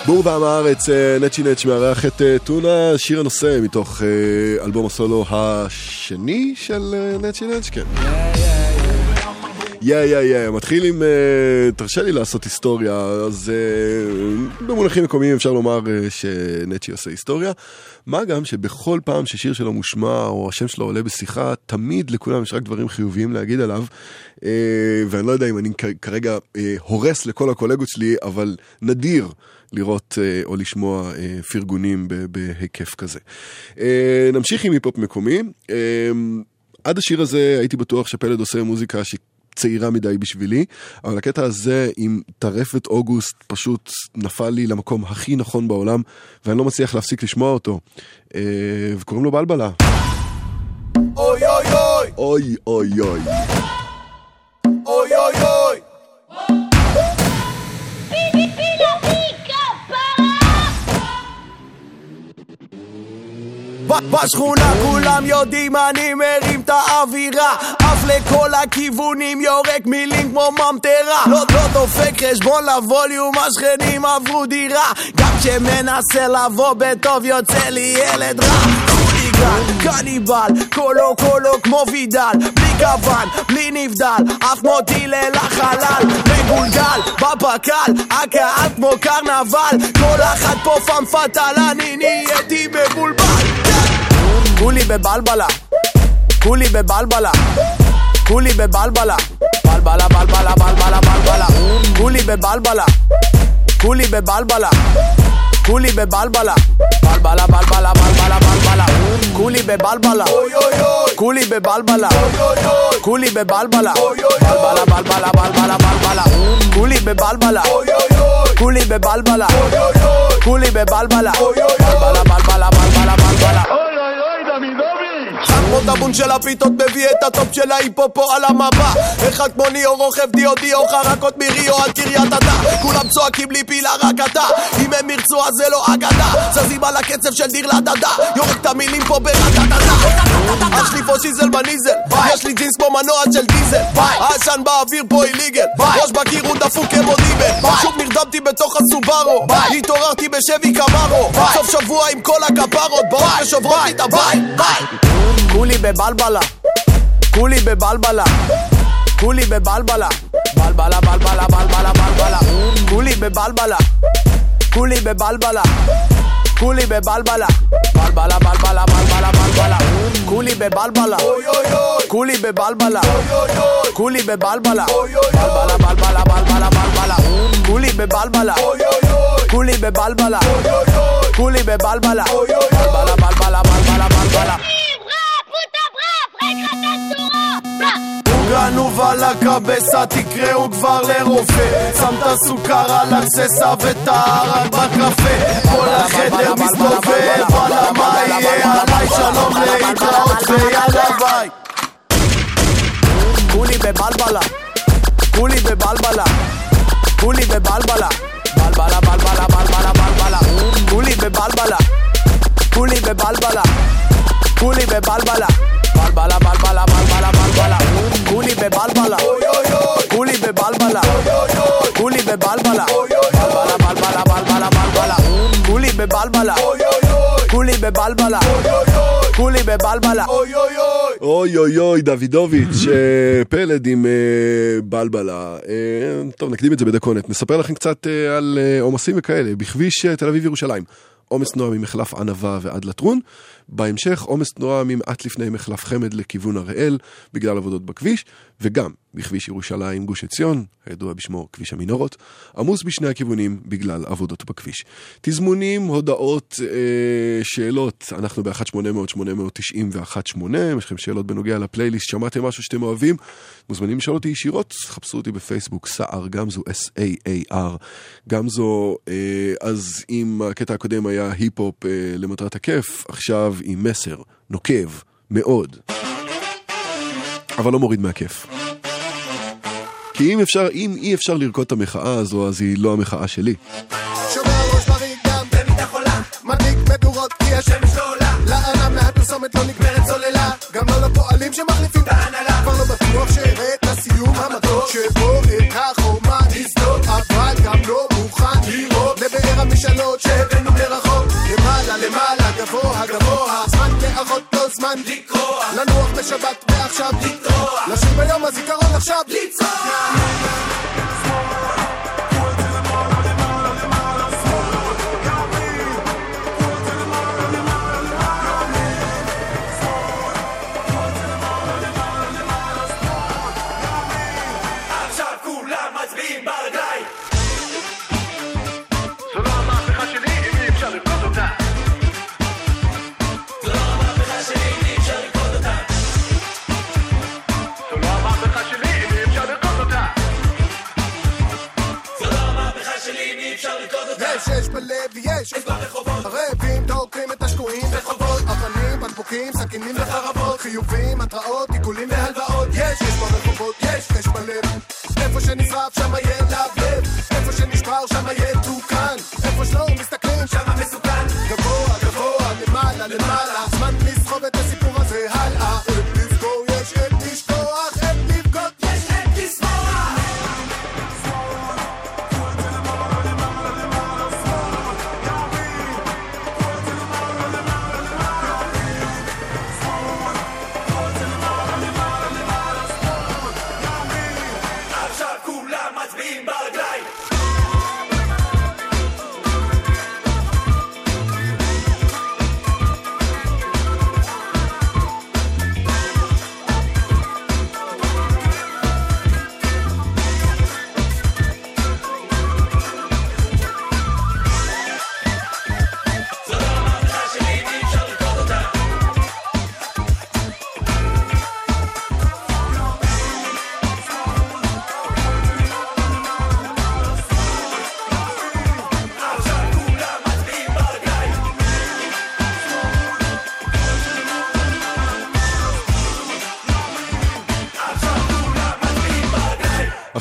בור ועם הארץ, אה, נצ'י נצ' מארח את אה, טונה, שיר הנושא מתוך אה, אלבום הסולו השני של נצ'י נצ', כן. יא יא יא, מתחיל עם, תרשה לי לעשות היסטוריה, אז במונחים מקומיים אפשר לומר שנצ'י עושה היסטוריה. מה גם שבכל פעם ששיר שלו מושמע או השם שלו עולה בשיחה, תמיד לכולם יש רק דברים חיוביים להגיד עליו. ואני לא יודע אם אני כרגע הורס לכל הקולגות שלי, אבל נדיר. לראות אה, או לשמוע אה, פרגונים בהיקף כזה. אה, נמשיך עם היפ-הופ מקומי. עד השיר הזה הייתי בטוח שפלד עושה מוזיקה שהיא צעירה מדי בשבילי, אבל הקטע הזה עם טרפת אוגוסט פשוט נפל לי למקום הכי נכון בעולם, ואני לא מצליח להפסיק לשמוע אותו. וקוראים לו בלבלה.
אוי אוי! אוי
אוי אוי. אוי
בשכונה כולם יודעים אני מרים את האווירה. עף לכל הכיוונים יורק מילים כמו ממטרה. לא, לא דופק חשבון לווליום השכנים עברו דירה. גם כשמנסה לבוא בטוב יוצא לי ילד רע. קניבל, קולו קולו כמו וידל. בלי כוון, בלי נבדל אף מותי ליל החלל. מגולגל, בפק"ל הקהל כמו קרנבל. כל אחת פה פאם פאטל אני נהייתי מבולבל כולי בבלבלה כולי בבלבלה כולי בבלבלה בלבלה בלבלה בלבלה בלבלה כולי בבלבלה כולי בבלבלה כולי בבלבלה בלבלה בלבלה בלבלה בלבלה כולי בבלבלה כולי בבלבלה כולי בבלבלה בלבלה בלבלה בלבלה בלבלה כולי בבלבלה כולי בבלבלה כולי בבלבלה בלבלה בלבלה בלבלה בלבלה שם כמו טאבון של הפיתות מביא את הטופ של ההיפו פה על המפה. אחד כמו ניאו רוכב דיו דיו חרקות מריו על קריית אתא. כולם צועקים לי פילה רק אתה. אם הם ירצו אז זה לא אגדה. זזים על הקצב של דיר לדדה. יורק את המילים פה ברדדדה יש לי פה שיזל בניזל. יש לי ג'ינס כמו מנוע של דיזל. העשן באוויר פה איליגל ראש בקיר הוא דפוק כמו דיבל. שוב נרדמתי בתוך הסובארו. התעוררתי בשבי קמרו סוף שבוע עם כל הכפרות. באות ושוברות לי את הבית כולי בבלבלה כולי בבלבלה כולי בבלבלה בלבלה בלבלה בלבלה בלבלה כולי בבלבלה כולי בבלבלה כולי בבלבלה בלבלה בלבלה בלבלה בלבלה כולי בבלבלה כולי בבלבלה כולי בבלבלה בלבלה בלבלה בלבלה בלבלה כולי בבלבלה כולי בבלבלה כולי בבלבלה בלבלה בלבלה בלבלה בלבלה גנוב על הקבסה, תקראו כבר לרופא. שם את הסוכר על הקססה ואת הערק בקפה. כל החדר מסתובב, וואלה מה יהיה עליי שלום להתראות ויאללה ביי. כולי בבלבלה כולי בבלבלה כולי בבלבלה. בלבלה בלבלה בלבלה בלבלה. כולי בבלבלה כולי בבלבלה כולי בבלבלה כולי בבלבלה בלבלה בלבלה בלבלה בלבלה כולי בבלבלה כולי בבלבלה כולי בבלבלה
אוי אוי אוי, דוידוביץ', אה, פלד עם אה, בלבלה. אה, טוב, נקדים את זה בדקונת. נספר לכם קצת על עומסים וכאלה. בכביש תל אביב-ירושלים. עומס תנועה ממחלף ענבה ועד לטרון. בהמשך עומס תנועה ממעט לפני מחלף חמד לכיוון הראל, בגלל עבודות בכביש, וגם בכביש ירושלים גוש עציון, הידוע בשמו כביש המנהרות, עמוס בשני הכיוונים בגלל עבודות בכביש. תזמונים, הודעות, אה, שאלות, אנחנו ב-1800-890 ו-18, יש לכם שאלות בנוגע לפלייליסט, שמעתם משהו שאתם אוהבים? מוזמנים לשאול אותי ישירות, חפשו אותי בפייסבוק, סער גמזו, S-A-A-R, גמזו, אה, אז אם הקטע הקודם היה היפ-הופ אה, למטרת הכיף, עכשיו עם מסר נוקב מאוד, אבל לא מוריד מהכיף. כי אם אפשר, אם אי אפשר לרקוד את המחאה הזו, אז היא לא המחאה שלי.
שבו את החומה נסתור אבל גם לא
מוכן לראות לבאר המשאלות שהבאנו מרחוק לאחות לא זמן. לקרוע. לנוח בשבת ועכשיו. לטרוע לשיר ביום הזיכרון עכשיו. לצרוע יש, יש ברחובות הרעבים דורכים את השקועים בחובות אבנים, בקבוקים, סכינים וחרבות חיובים, התראות, עיקולים והלוואות. יש, יש ברחובות, יש, יש בלב. איפה שנשרף שם יהיה לבלב איפה שנשבר שם יהיה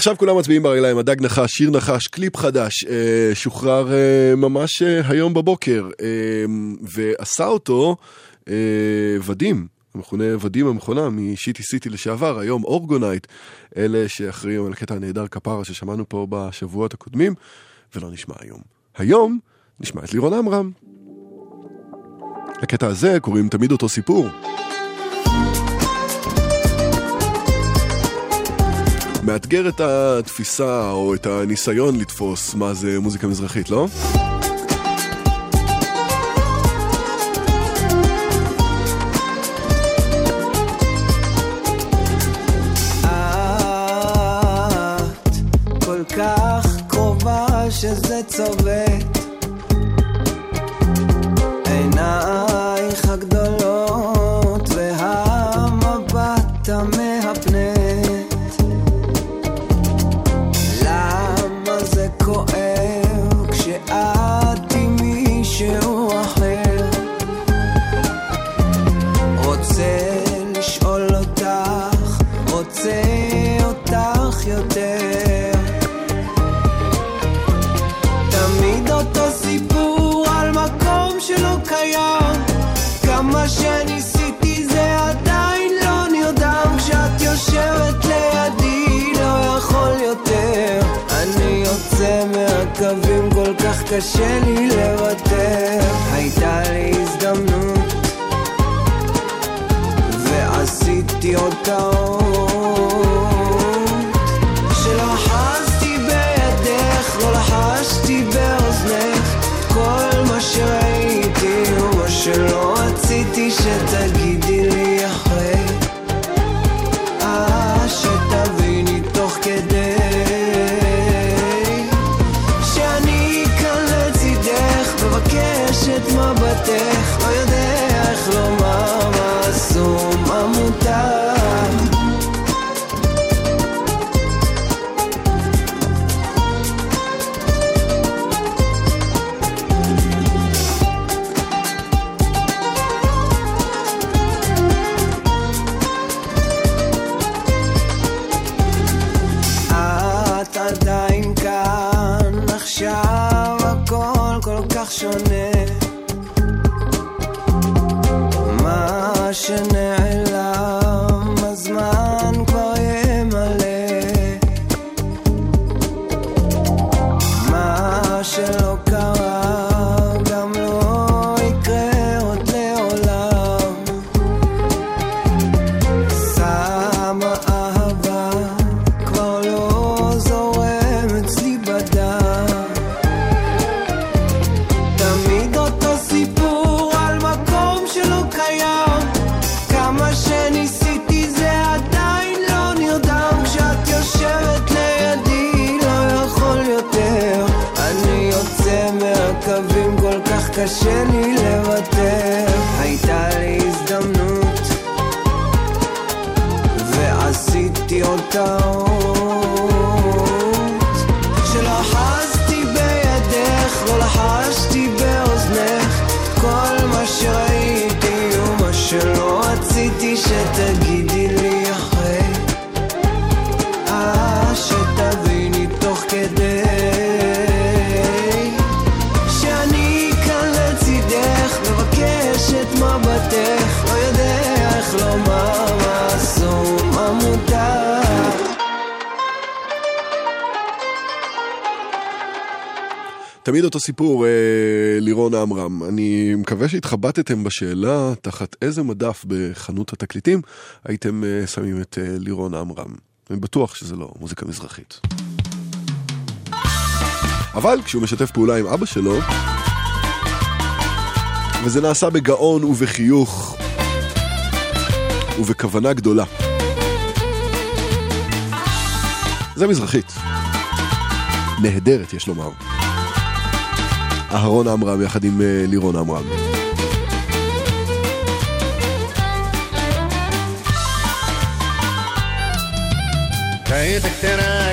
עכשיו כולם מצביעים ברגליים,
הדג נחש, שיר נחש, קליפ חדש, אה, שוחרר אה, ממש אה, היום בבוקר, אה, ועשה אותו אה, ודים, המכונה ודים המכונה משיטי סיטי לשעבר, היום אורגונייט, אלה שאחראים על הקטע הנהדר כפרה ששמענו פה בשבועות הקודמים, ולא נשמע היום. היום נשמע את לירון עמרם. לקטע הזה קוראים תמיד אותו סיפור. מאתגר את התפיסה או את הניסיון לתפוס מה זה מוזיקה מזרחית, לא?
שזה צובט קשה לי לוותר. הייתה לי תמיד אותו סיפור, אה, לירון עמרם. אני מקווה שהתחבטתם בשאלה תחת איזה מדף בחנות התקליטים הייתם אה, שמים את אה, לירון עמרם. אני בטוח שזה לא מוזיקה מזרחית. אבל כשהוא משתף פעולה עם אבא שלו, וזה נעשה בגאון ובחיוך ובכוונה גדולה. זה מזרחית. נהדרת, יש לומר. אהרון עמרם יחד עם אה, לירון עמרם.
כעת הקטנה,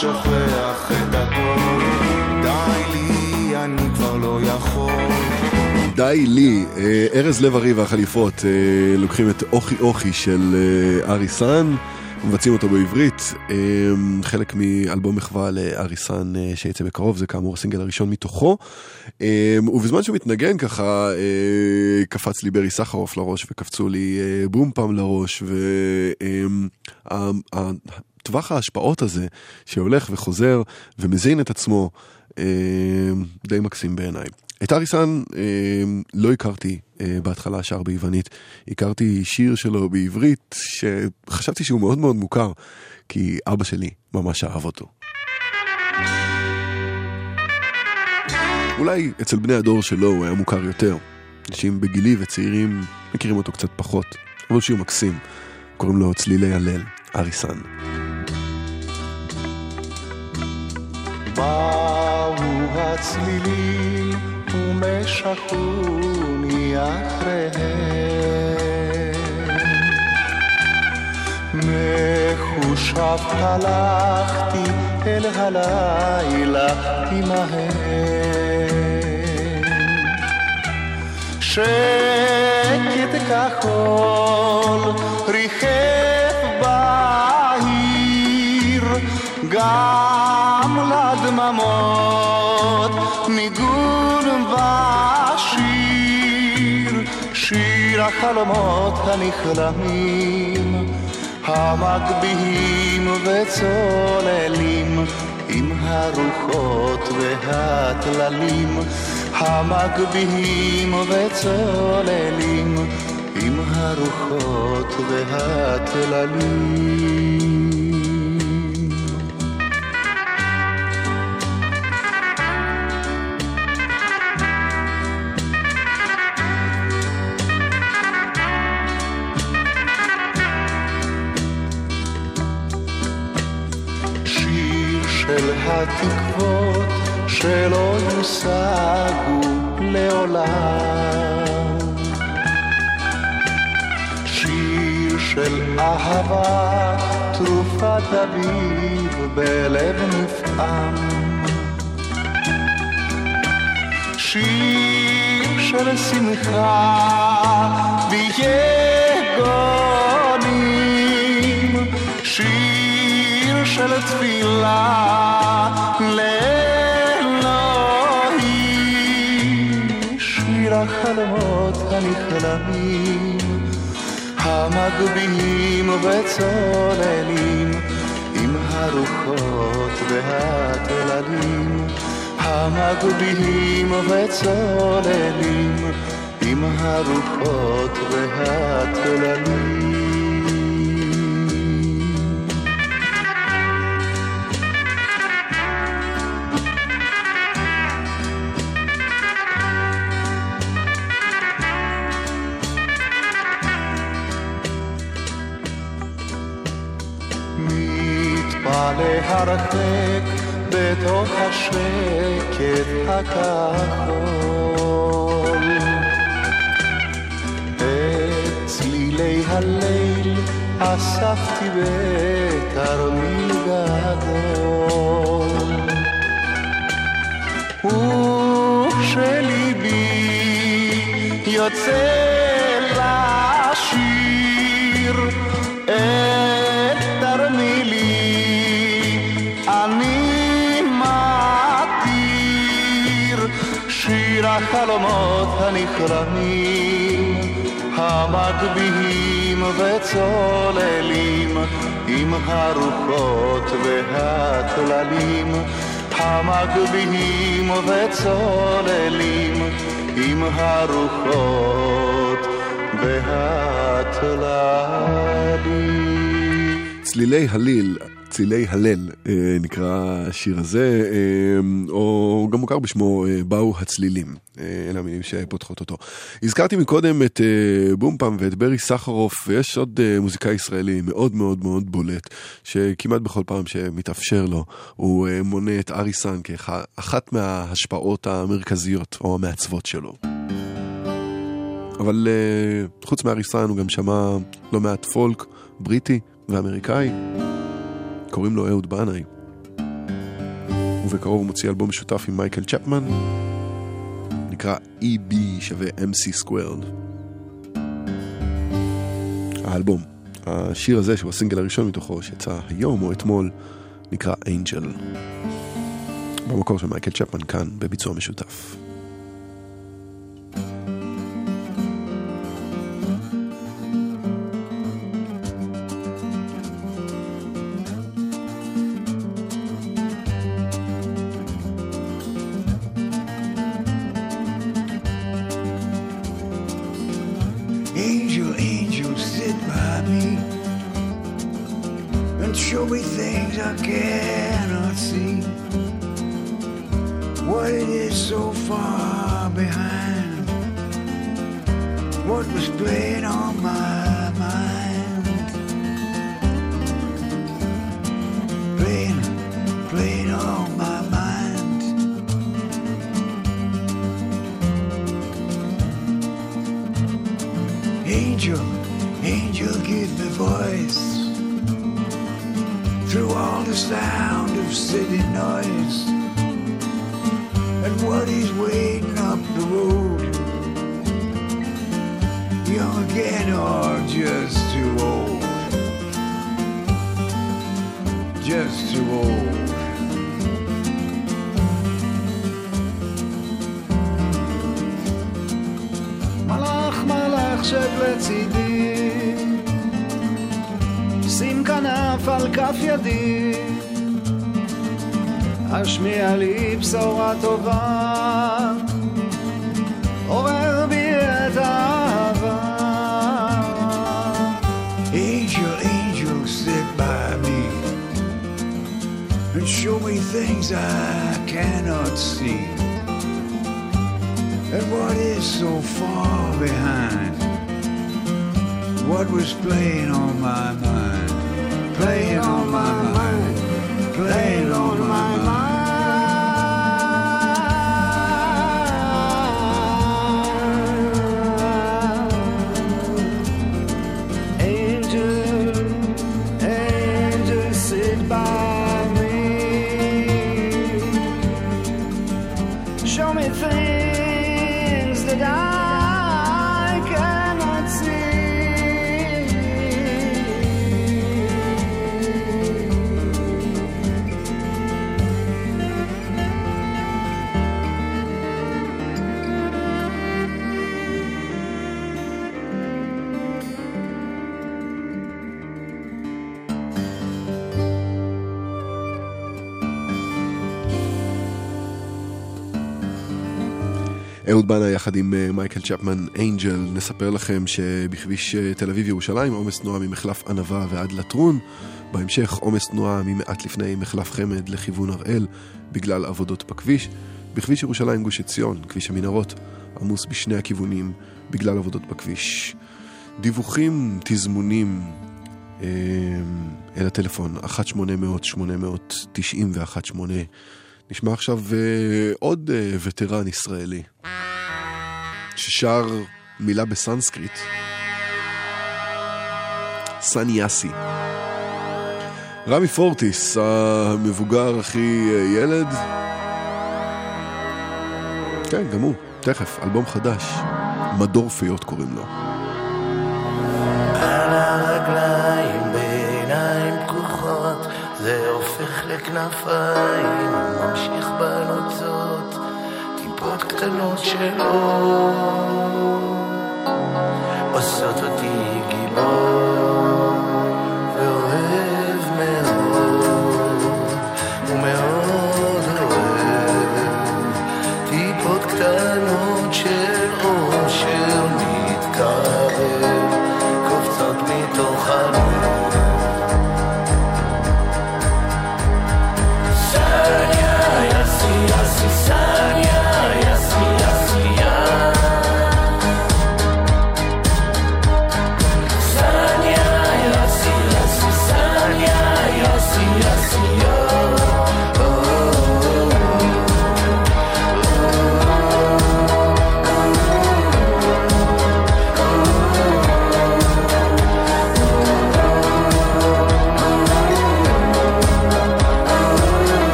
שוכח את הכל. די לי, אני כבר לא יכול. די לי,
אה, ארז לב ארי והחליפות אה, לוקחים את אוכי אוכי של אה, ארי סאן, מבצעים אותו בעברית, חלק מאלבום מחווה לארי סאן אה, שיצא בקרוב, זה כאמור הסינגל הראשון מתוכו. ובזמן שהוא מתנגן ככה, קפץ לי ברי סחרוף לראש וקפצו לי בום פעם לראש, וטווח ההשפעות הזה שהולך וחוזר ומזין את עצמו, אה, די מקסים בעיניי. את אריסן אה, לא הכרתי אה, בהתחלה שר ביוונית, הכרתי שיר שלו בעברית שחשבתי שהוא מאוד מאוד מוכר, כי אבא שלי ממש אהב אותו. אולי אצל בני הדור שלו הוא היה מוכר יותר. אנשים בגילי וצעירים מכירים אותו קצת פחות, אבל שיר מקסים, קוראים לו צלילי הלל, אריסן.
באו הצלילים ומשכוני אחריהם. מחושב הלכתי אל הלילה עמהם. שקט כחול ריחף בעיר, גם לדממות ניגון ושיר, שיר החלומות הנכלמים, המגביהים וצוללים, עם הרוחות והטללים, המגביהים וצוללים, עם הרוחות והטללים. של התקוות שלא יושגו לעולם. שיר של אהבה תנופת אביב בלב נפעם. שיר של שמחה ויגונים, שיר של תפילה לאלוהים, שיר החלומות הנכלמים, המגביהים וצוללים, עם הרוחות והטללים. המגביהים וצוללים עם הרוחות והטללים. מתפלא הרחק בתוך השקט הכחול. את צלילי הליל אספתי בתרמיל גדול. וכשליבי יוצא החלומות הנכרמים המגביהים וצוללים עם הרוחות והטללים המגביהים וצוללים עם הרוחות והטללים
צלילי הליל, צלילי הלל אה, נקרא השיר הזה, אה, או גם מוכר בשמו אה, באו הצלילים, אלה המילים שפותחות אותו. הזכרתי מקודם את בומפם ואת ברי סחרוף, ויש עוד מוזיקאי ישראלי מאוד מאוד מאוד בולט, שכמעט בכל פעם שמתאפשר לו, הוא מונה את אריסן כאחת מההשפעות המרכזיות או המעצבות שלו. אבל חוץ מאריסן הוא גם שמע לא מעט פולק בריטי ואמריקאי. קוראים לו אהוד בנאי. ובקרוב הוא מוציא אלבום משותף עם מייקל צ'פמן. נקרא EB שווה MC Squared. האלבום, השיר הזה שהוא הסינגל הראשון מתוכו שיצא היום או אתמול, נקרא אינג'ל. במקור של מייקל צ'פמן כאן בביצוע משותף.
Angel, angel, sit by me and show me things I cannot see. And what is so far behind? What was playing on my mind? Playing on my mind. Playing on my mind.
בנה יחד עם אה, מייקל צ'פמן אנג'ל, נספר לכם שבכביש אה, תל אביב ירושלים עומס תנועה ממחלף ענבה ועד לטרון, בהמשך עומס תנועה ממעט לפני מחלף חמד לכיוון הראל בגלל עבודות בכביש, בכביש ירושלים גוש עציון, כביש המנהרות, עמוס בשני הכיוונים בגלל עבודות בכביש. דיווחים, תזמונים, אה, אל הטלפון 1-800-890-118 נשמע עכשיו uh, עוד uh, וטרן ישראלי ששר מילה בסנסקריט. סניאסי. רמי פורטיס, המבוגר הכי uh, ילד. כן, גם הוא, תכף, אלבום חדש. מדור פיות קוראים לו.
על הרגליים בעיניים פקוחות זה הופך לכנפיים, ממשיך קטנות שלו. עושות אותי גיבור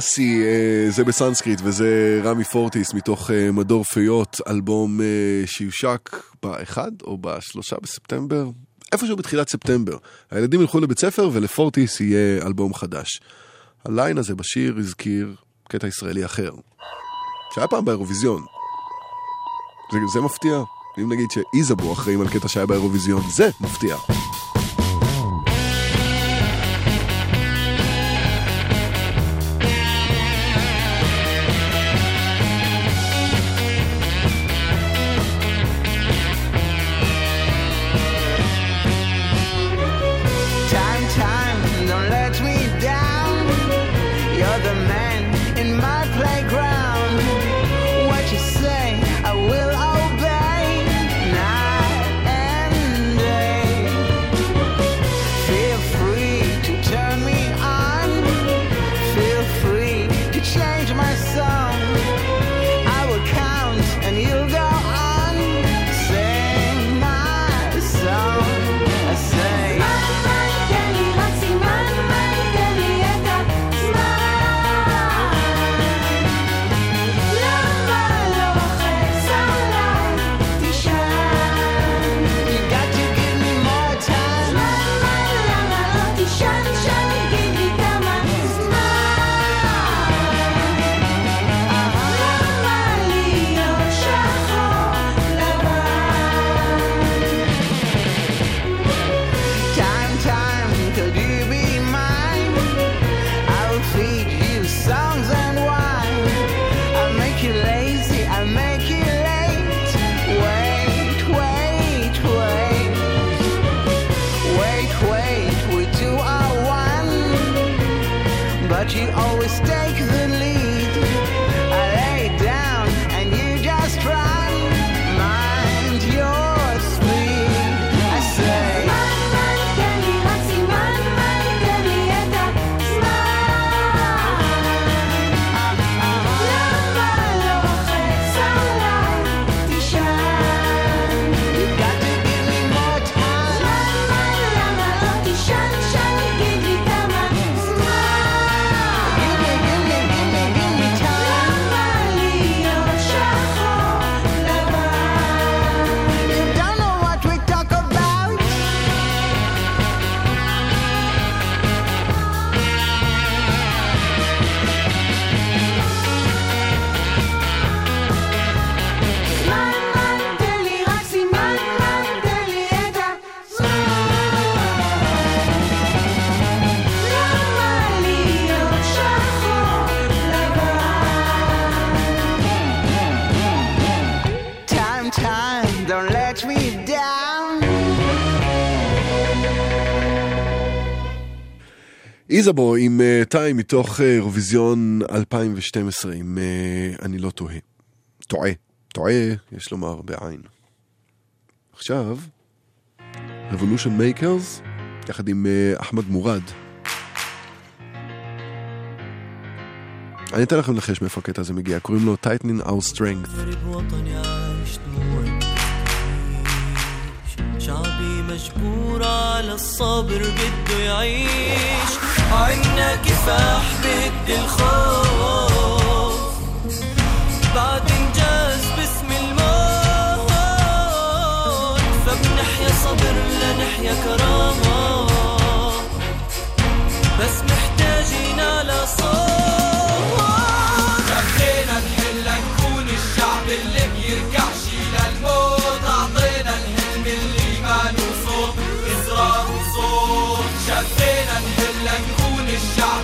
סניאסי, אה, זה בסנסקריט וזה רמי פורטיס מתוך אה, מדור פיות, אלבום אה, שיושק באחד או בשלושה בספטמבר, איפשהו בתחילת ספטמבר. הילדים ילכו לבית ספר ולפורטיס יהיה אלבום חדש. הליין הזה בשיר הזכיר קטע ישראלי אחר, שהיה פעם באירוויזיון. זה, זה מפתיע. אם נגיד שאיזבו אחראים על קטע שהיה באירוויזיון, זה מפתיע. איזבו עם אה, טיים מתוך אה, אירוויזיון 2012, אם אה, אני לא טועה. טועה. טועה, יש לומר בעין. עכשיו, Revolution Makers, יחד עם אחמד מורד. אני אתן לכם לנחש מאיפה הקטע הזה מגיע, קוראים לו Tightening Our Strength.
مجبور على الصبر بده يعيش. عنا كفاح بهد الخوف. بعد انجاز باسم الموت. فبنحيا صبر لنحيا كرامة. بس محتاجين على صوت.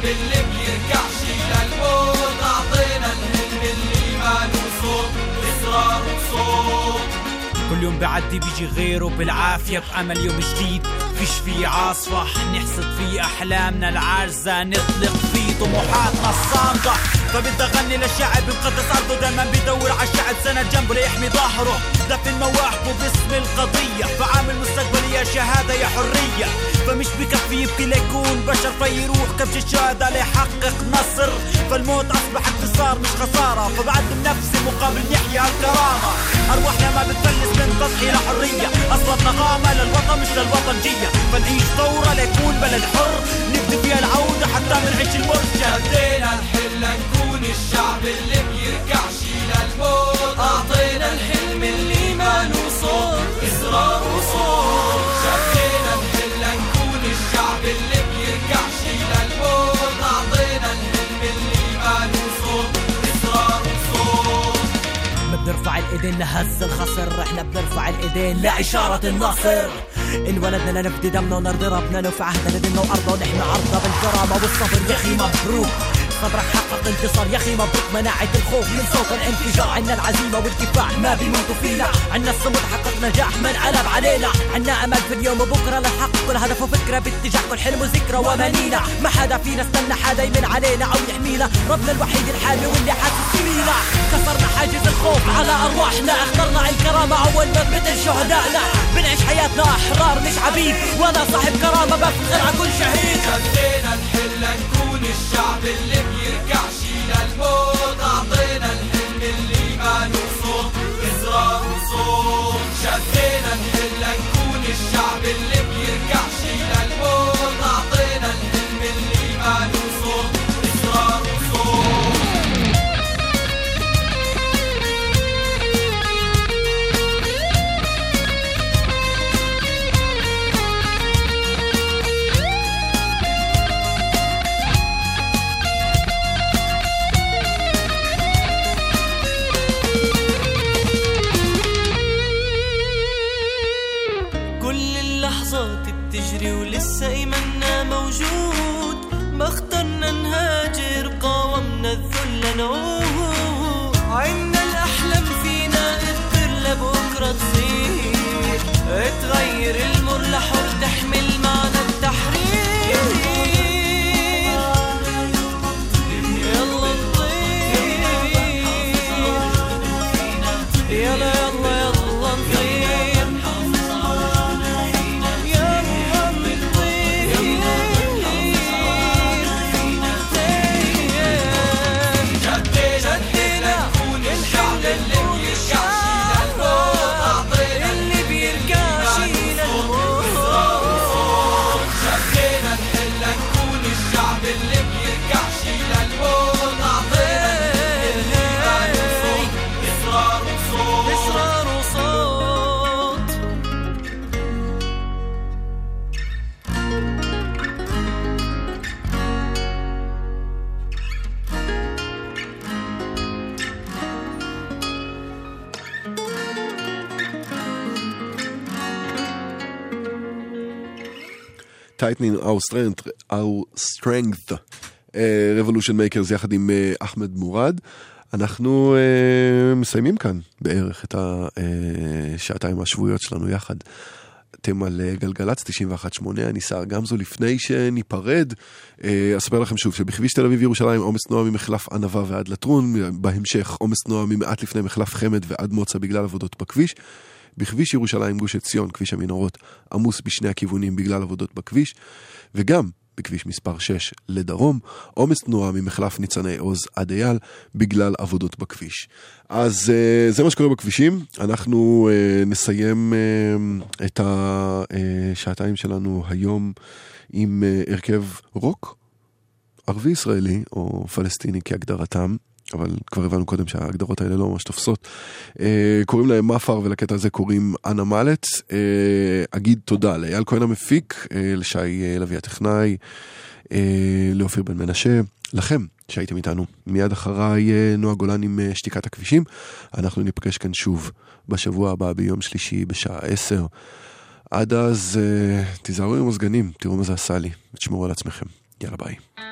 للموت الحلم اللي صوت
كل يوم بعدي بيجي غيره بالعافية بأمل يوم جديد. فيش فيه عاصفة نحصد فيه أحلامنا العارزة. نطلق فيه طموحاتنا الصامدة فبدي أغني للشعب مقدس أرضه دايما بيدور على الشعب. سند جنبه ليحمي ظهره. دفن مواهبه باسم القضية. فعامل مستقبلية يا شهادة يا حرية. فمش بكفي يبكي ليكون بشر فيروح كبش الشهادة ليحقق نصر. فالموت أصبح انتصار مش خسارة. فبقدم نفسي مقابل نحيا الكرامة. أرواحنا ما بتفلس من تضحية لحرية أصواتنا غامة للوطن مش للوطنجية فنعيش ثورة ليكون بلد حر. نبدي فيها العودة حتى منعيش المر
شدينا الحلة نكون الشعب اللي بيرجعش للموت أعطينا الحلم اللي ما له صوت إصرار وصوت
بنرفع الايدين لهز الخصر. إحنا بنرفع الايدين لإشارة النصر انولدنا لنفدي دمنا ونرضي ربنا لو في عهدنا ديننا وأرضنا ونحمي عرضنا بالكرامة والصبر يا أخي مبروك. صبرك حقق انتصار. يا أخي مبروك مناعة الخوف من صوت الانفجار. عنا العزيمة والكفاح ما بيموتوا فينا. عنا الصمود حقق نجاح ما انقلب علينا. عنا أمل في اليوم وبكرة لنحقق كل هدف وفكرة باتجاه كل حلم وذكرى ومنينا. ما حدا فينا استنى حدا يمن علينا أو يحمينا. ربنا الوحيد الحامي واللي حاسس فينا كسرنا حاجز الخوف على أرواحنا. اخترنا الكرامة أول ما مثل شهدائنا. بنعيش حياتنا أحرار مش عبيد. وأنا صاحب كرامة بفتخر على كل شهيد.
شدينا الحلة نكون الشعب اللي يركعش للموت أعطينا الحلم اللي ما نوصل إزرار وصوت شفينا نهلك كون الشعب اللي بيركعش للموت أعطينا الحلم اللي ما
نوصل بتجري ولسه إيماننا موجود. ما اخترنا نهاجر قاومنا الذل نعود. عنا الأحلام فينا اذكر لبكره تصير. تغير المر لحر تحمل
Tightening our strength, our strength, Revolution Makers יחד עם אה, אחמד מורד. אנחנו אה, מסיימים כאן בערך את השעתיים השבועיות שלנו יחד. אתם על אה, גלגלצ 91.8, אני סער גמזו. לפני שניפרד, אה, אספר לכם שוב שבכביש תל אביב ירושלים עומס תנועה ממחלף ענבה ועד לטרון, בהמשך עומס תנועה ממעט לפני מחלף חמד ועד מוצא בגלל עבודות בכביש. בכביש ירושלים גוש עציון, כביש המנהרות, עמוס בשני הכיוונים בגלל עבודות בכביש, וגם בכביש מספר 6 לדרום, עומס תנועה ממחלף ניצני עוז עד אייל בגלל עבודות בכביש. אז uh, זה מה שקורה בכבישים, אנחנו uh, נסיים uh, את השעתיים שלנו היום עם הרכב רוק ערבי ישראלי או פלסטיני כהגדרתם. אבל כבר הבנו קודם שההגדרות האלה לא ממש תופסות. אה, קוראים להם מאפר ולקטע הזה קוראים אנה מלט. אה, אגיד תודה לאייל כהן המפיק, אה, לשי אה, לוי הטכנאי, אה, לאופיר בן מנשה, לכם שהייתם איתנו. מיד אחריי אה, נועה גולן עם אה, שתיקת הכבישים. אנחנו ניפגש כאן שוב בשבוע הבא ביום שלישי בשעה 10. עד אז אה, תיזהרו עם המזגנים, תראו מה זה עשה לי, ותשמרו על עצמכם. יאללה ביי.